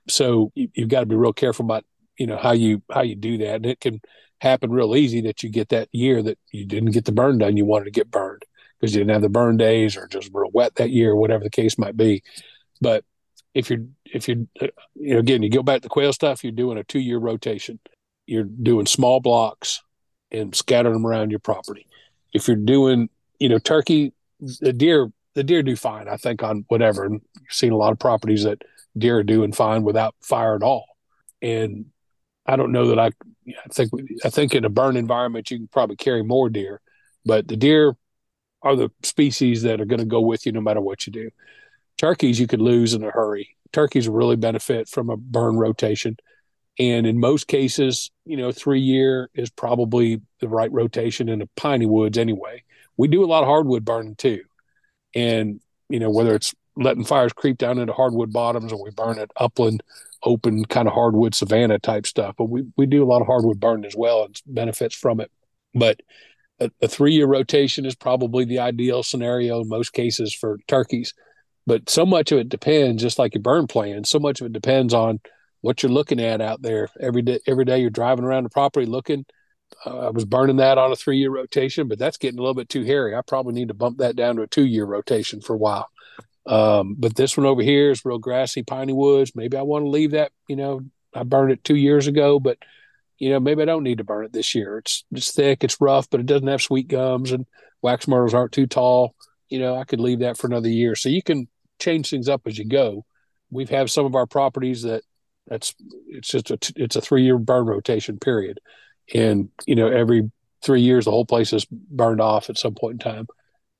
So you, have got to be real careful about you know how you how you do that, and it can happen real easy that you get that year that you didn't get the burn done you wanted to get burned because you didn't have the burn days or just real wet that year, whatever the case might be. But if you're if you're uh, you know again you go back to quail stuff, you're doing a two year rotation. You're doing small blocks and scattering them around your property. If you're doing you know turkey, the deer the deer do fine. I think on whatever. And you've seen a lot of properties that deer are doing fine without fire at all. And I don't know that I. I think I think in a burn environment you can probably carry more deer, but the deer are the species that are going to go with you no matter what you do. Turkeys you could lose in a hurry. Turkeys really benefit from a burn rotation. And in most cases, you know, three year is probably the right rotation in the piney woods anyway. We do a lot of hardwood burning too. And, you know, whether it's letting fires creep down into hardwood bottoms or we burn at upland, open kind of hardwood savanna type stuff. But we, we do a lot of hardwood burning as well and benefits from it. But a, a three year rotation is probably the ideal scenario in most cases for turkeys. But so much of it depends, just like your burn plan, so much of it depends on what you're looking at out there every day. Every day you're driving around the property looking. Uh, I was burning that on a three year rotation, but that's getting a little bit too hairy. I probably need to bump that down to a two year rotation for a while. Um, but this one over here is real grassy, piney woods. Maybe I want to leave that. You know, I burned it two years ago, but you know, maybe I don't need to burn it this year. It's it's thick, it's rough, but it doesn't have sweet gums and wax myrtles aren't too tall. You know, I could leave that for another year. So you can change things up as you go. We've have some of our properties that that's it's just a it's a three year burn rotation period, and you know every three years the whole place is burned off at some point in time.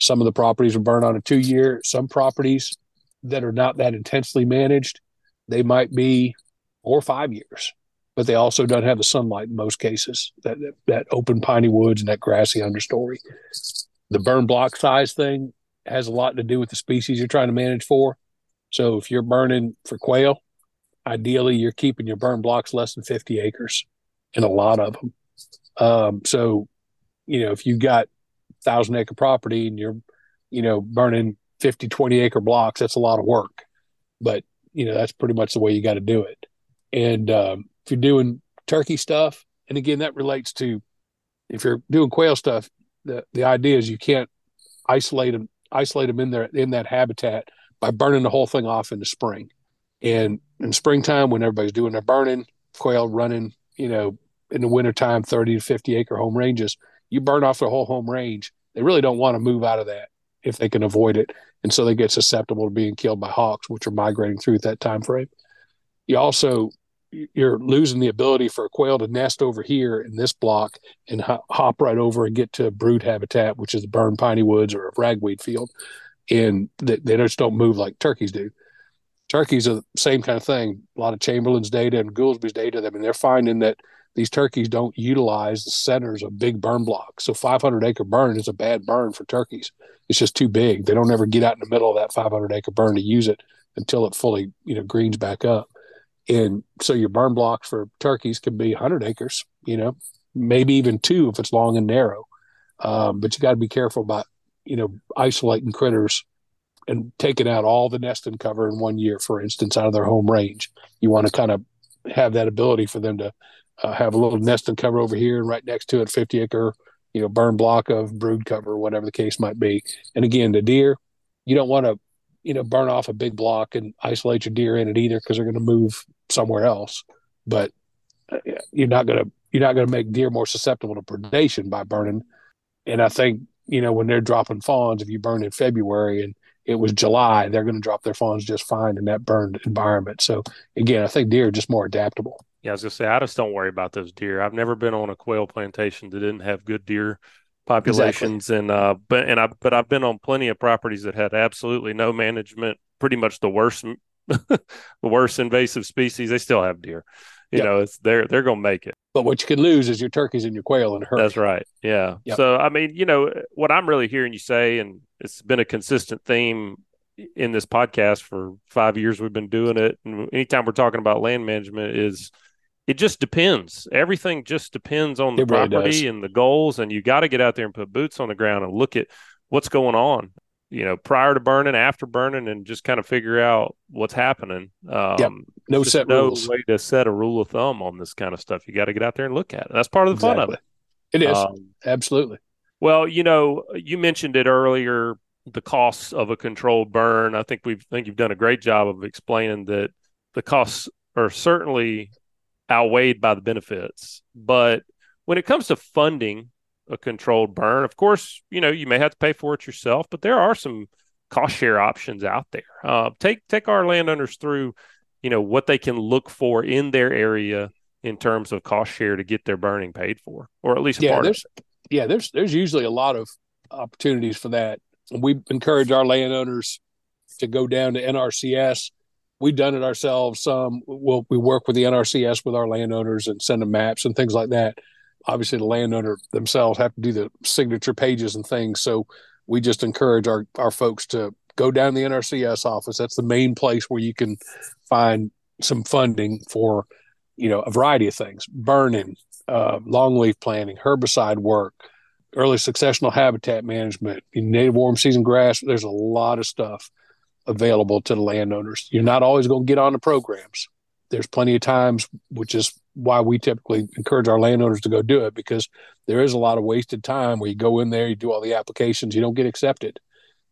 Some of the properties are burned on a two year. Some properties that are not that intensely managed, they might be four or five years but they also don't have the sunlight in most cases. That that open piney woods and that grassy understory. The burn block size thing has a lot to do with the species you're trying to manage for. So if you're burning for quail, ideally you're keeping your burn blocks less than 50 acres, and a lot of them. Um, so, you know, if you've got thousand acre property and you're, you know, burning 50, 20 acre blocks, that's a lot of work. But you know, that's pretty much the way you got to do it. And um, if you're doing turkey stuff, and again, that relates to if you're doing quail stuff, the, the idea is you can't isolate them, isolate them in there in that habitat by burning the whole thing off in the spring. And in springtime, when everybody's doing their burning, quail running, you know, in the wintertime, 30 to 50 acre home ranges, you burn off their whole home range. They really don't want to move out of that if they can avoid it. And so they get susceptible to being killed by hawks, which are migrating through at that time frame. You also you're losing the ability for a quail to nest over here in this block and hop right over and get to a brood habitat, which is the burn piney woods or a ragweed field, and they, they just don't move like turkeys do. Turkeys are the same kind of thing. A lot of Chamberlain's data and Gulsby's data. I mean, they're finding that these turkeys don't utilize the centers of big burn blocks. So 500 acre burn is a bad burn for turkeys. It's just too big. They don't ever get out in the middle of that 500 acre burn to use it until it fully, you know, greens back up. And so your burn blocks for turkeys can be 100 acres, you know, maybe even two if it's long and narrow. Um, but you got to be careful about, you know, isolating critters and taking out all the nesting cover in one year, for instance, out of their home range. You want to kind of have that ability for them to uh, have a little nesting cover over here and right next to it, 50 acre, you know, burn block of brood cover, whatever the case might be. And again, the deer, you don't want to you know, burn off a big block and isolate your deer in it either because they're going to move somewhere else. But uh, you're not going to you're not going to make deer more susceptible to predation by burning. And I think you know when they're dropping fawns, if you burn in February and it was July, they're going to drop their fawns just fine in that burned environment. So again, I think deer are just more adaptable. Yeah, I was gonna say I just don't worry about those deer. I've never been on a quail plantation that didn't have good deer populations exactly. and uh but and I but I've been on plenty of properties that had absolutely no management, pretty much the worst the worst invasive species, they still have deer. You yep. know, it's they're they're gonna make it. But what you can lose is your turkeys and your quail and hurry. That's right. Yeah. Yep. So I mean, you know, what I'm really hearing you say, and it's been a consistent theme in this podcast for five years we've been doing it. And anytime we're talking about land management is it just depends. Everything just depends on the It property and the goals, and you got to get out there and put boots on the ground and look at what's going on. You know, prior to burning, after burning, and just kind of figure out what's happening. Um, No set no rules. way to set a rule of thumb on this kind of stuff. You got to get out there and look at it. That's part of the fun of it. It is Um, absolutely. well, you know, you mentioned it earlier, the costs of a controlled burn. I think we've I think you've done a great job of explaining that the costs are certainly outweighed by the benefits. But when it comes to funding a controlled burn, of course, you know, you may have to pay for it yourself, but there are some cost share options out there. Uh, take take our landowners through, you know, what they can look for in their area in terms of cost share to get their burning paid for, or at least a Yeah, part of it. there's yeah, there's there's usually a lot of opportunities for that. We encourage our landowners to go down to NRCS. We've done it ourselves. Some we'll, we work with the NRCS with our landowners and send them maps and things like that. Obviously, the landowner themselves have to do the signature pages and things. So we just encourage our our folks to go down the NRCS office. That's the main place where you can find some funding for you know a variety of things: burning, uh, longleaf planting, herbicide work, early successional habitat management, native warm season grass. There's a lot of stuff available to the landowners. You're not always going to get on the programs. There's plenty of times, which is why we typically encourage our landowners to go do it because there is a lot of wasted time where you go in there, you do all the applications, you don't get accepted,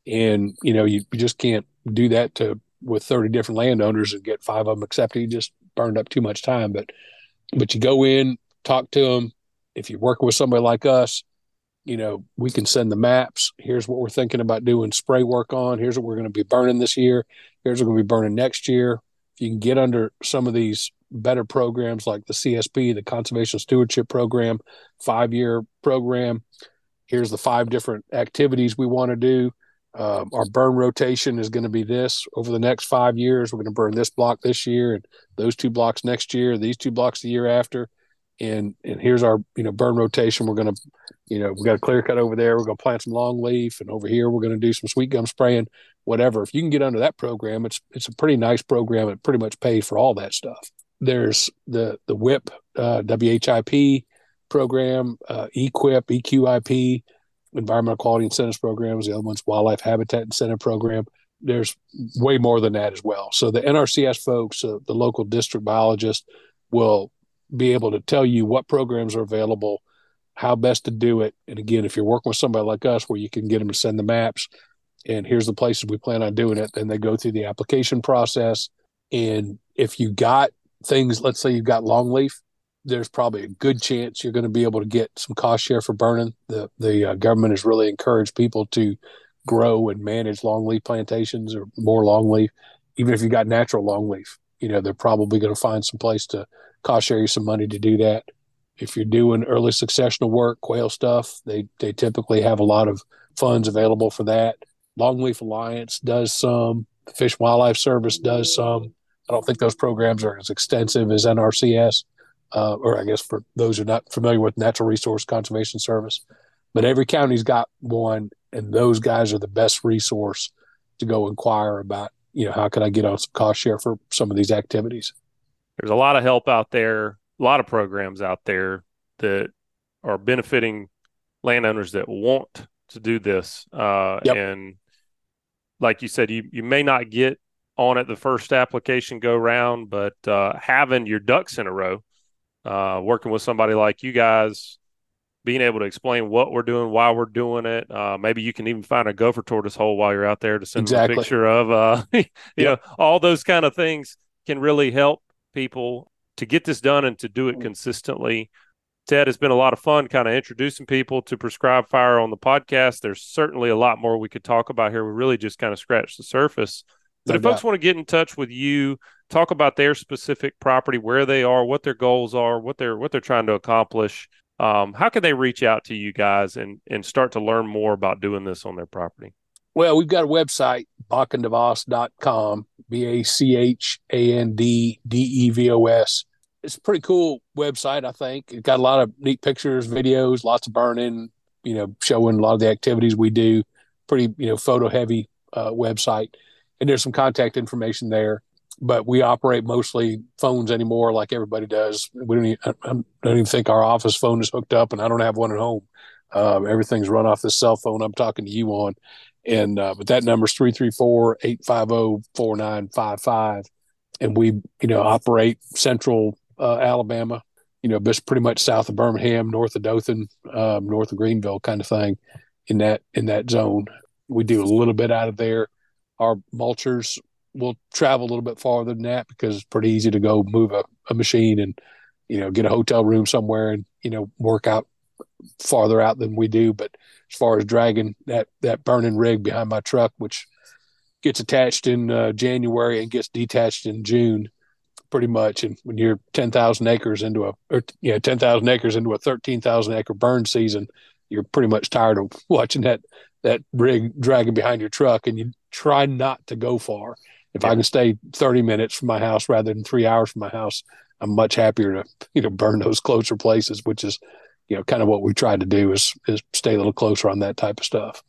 and you know you, you just can't do that to with 30 different landowners and get five of them accepted. You just burned up too much time. But but you go in, talk to them. If you're working with somebody like us, you know, we can send the maps. Here's what we're thinking about doing spray work on. Here's what we're going to be burning this year. Here's what we're going to be burning next year. If you can get under some of these better programs like the CSP, the Conservation Stewardship Program, five year program, here's the five different activities we want to do. Uh, our burn rotation is going to be this over the next five years. We're going to burn this block this year and those two blocks next year, these two blocks the year after. And and here's our you know burn rotation. We're going to you know, we got a clear cut over there. We're going to plant some long leaf, and over here we're going to do some sweet gum spraying, whatever. If you can get under that program, it's it's a pretty nice program. It pretty much pays for all that stuff. There's the the WHIP, uh, WHIP program, uh, EQIP, EQIP, Environmental Quality Incentives programs. The other one's Wildlife Habitat Incentive Program. There's way more than that as well. So the NRCS folks, uh, the local district biologist, will be able to tell you what programs are available how best to do it. And again, if you're working with somebody like us where you can get them to send the maps and here's the places we plan on doing it, then they go through the application process. And if you got things, let's say you've got longleaf, there's probably a good chance you're going to be able to get some cost share for burning. The the uh, government has really encouraged people to grow and manage longleaf plantations or more longleaf. Even if you've got natural longleaf, you know they're probably going to find some place to cost share you some money to do that if you're doing early successional work, quail stuff, they they typically have a lot of funds available for that. Longleaf Alliance does some. The Fish and Wildlife Service does some. I don't think those programs are as extensive as NRCS, uh, or I guess for those who are not familiar with Natural Resource Conservation Service. But every county's got one, and those guys are the best resource to go inquire about. You know, how can I get on some cost share for some of these activities? There's a lot of help out there a lot of programs out there that are benefiting landowners that want to do this. Uh, Yep. And like you said, you, you may not get on it the first application go round, but uh, having your ducks in a row, uh, working with somebody like you guys, being able to explain what we're doing, why we're doing it. Uh, maybe you can even find a gopher tortoise hole while you're out there to send Exactly. a picture of. Uh, you know, all those kind of things can really help people to get this done and to do it consistently. Ted, it's been a lot of fun kind of introducing people to prescribe fire on the podcast. There's certainly a lot more we could talk about here. We really just kind of scratched the surface. But if folks want to get in touch with you, talk about their specific property, where they are, what their goals are, what they're what they're trying to accomplish, um, how can they reach out to you guys and and start to learn more about doing this on their property? Well, we've got a website, bachndevos.com, B A C H A N D D E V O S. It's a pretty cool website, I think. It's got a lot of neat pictures, videos, lots of burning, you know, showing a lot of the activities we do. Pretty, you know, photo heavy uh, website. And there's some contact information there. but we operate mostly phones anymore, like everybody does. We don't even, I don't even think our office phone is hooked up, and I don't have one at home. Um, everything's run off this cell phone I'm talking to you on. And uh, but that number is 334-850-4955. And we, you know, operate central uh, Alabama, you know, just pretty much south of Birmingham, north of Dothan, um, north of Greenville kind of thing in that in that zone. We do a little bit out of there. Our mulchers will travel a little bit farther than that because it's pretty easy to go move a, a machine and you know get a hotel room somewhere and you know work out farther out than we do. But as far as dragging that that burning rig behind my truck, which gets attached in uh, January and gets detached in June, pretty much. And when you're ten thousand acres into a, or, you know, ten thousand acres into a thirteen thousand acre burn season, you're pretty much tired of watching that that rig dragging behind your truck, and you try not to go far. If yeah. I can stay thirty minutes from my house rather than three hours from my house, I'm much happier to you know burn those closer places, which is you know, kind of what we tried to do is is stay a little closer on that type of stuff.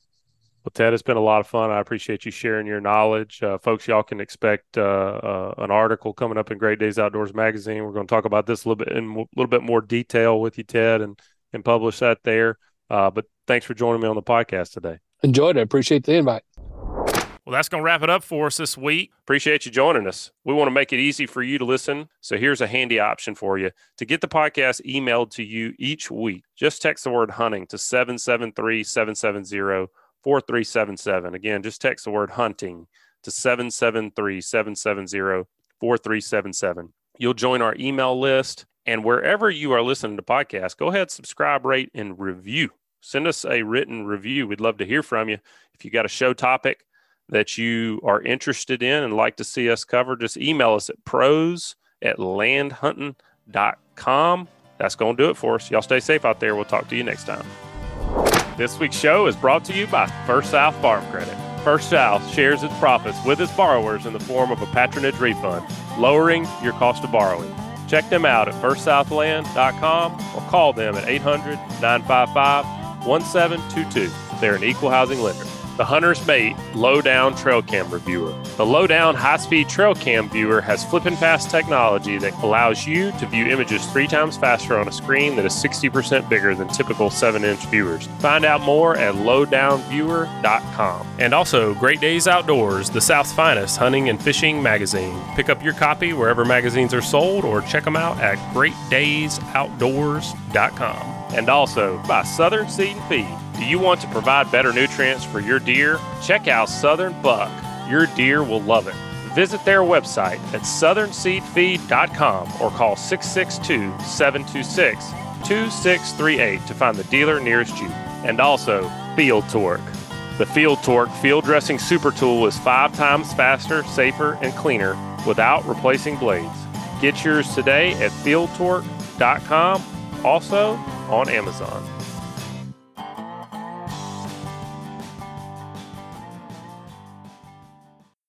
Well, Ted, it's been a lot of fun. I appreciate you sharing your knowledge. Uh, folks, y'all can expect uh, uh, an article coming up in Great Days Outdoors magazine. We're going to talk about this a little bit in a little bit more detail with you, Ted, and and publish that there. Uh, but thanks for joining me on the podcast today. Enjoyed it. Appreciate the invite. Well, that's going to wrap it up for us this week. Appreciate you joining us. We want to make it easy for you to listen. So here's a handy option for you. To get the podcast emailed to you each week, just text the word hunting to 773 770 4377. Again, just text the word hunting to 773 770 4377. You'll join our email list. And wherever you are listening to podcasts, go ahead, subscribe, rate, and review. Send us a written review. We'd love to hear from you. If you got a show topic, that you are interested in and like to see us cover, just email us at pros at landhuntin.com. That's going to do it for us. Y'all stay safe out there. We'll talk to you next time. This week's show is brought to you by First South Farm Credit. First South shares its profits with its borrowers in the form of a patronage refund, lowering your cost of borrowing. Check them out at firstsouthland.com or call them at 800 955 1722. They're an equal housing lender the Hunter's Mate Low Down Trail Cam Reviewer. The Low Down High Speed Trail Cam Viewer has flipping fast technology that allows you to view images three times faster on a screen that is 60% bigger than typical 7 inch viewers. Find out more at lowdownviewer.com. And also, Great Days Outdoors, the South's finest hunting and fishing magazine. Pick up your copy wherever magazines are sold or check them out at greatdaysoutdoors.com. And also by Southern Seed and Feed do you want to provide better nutrients for your deer? Check out Southern Buck. Your deer will love it. Visit their website at southernseedfeed.com or call 662 726 2638 to find the dealer nearest you. And also, Field Torque. The Field Torque field dressing super tool is five times faster, safer, and cleaner without replacing blades. Get yours today at fieldtorque.com, also on Amazon.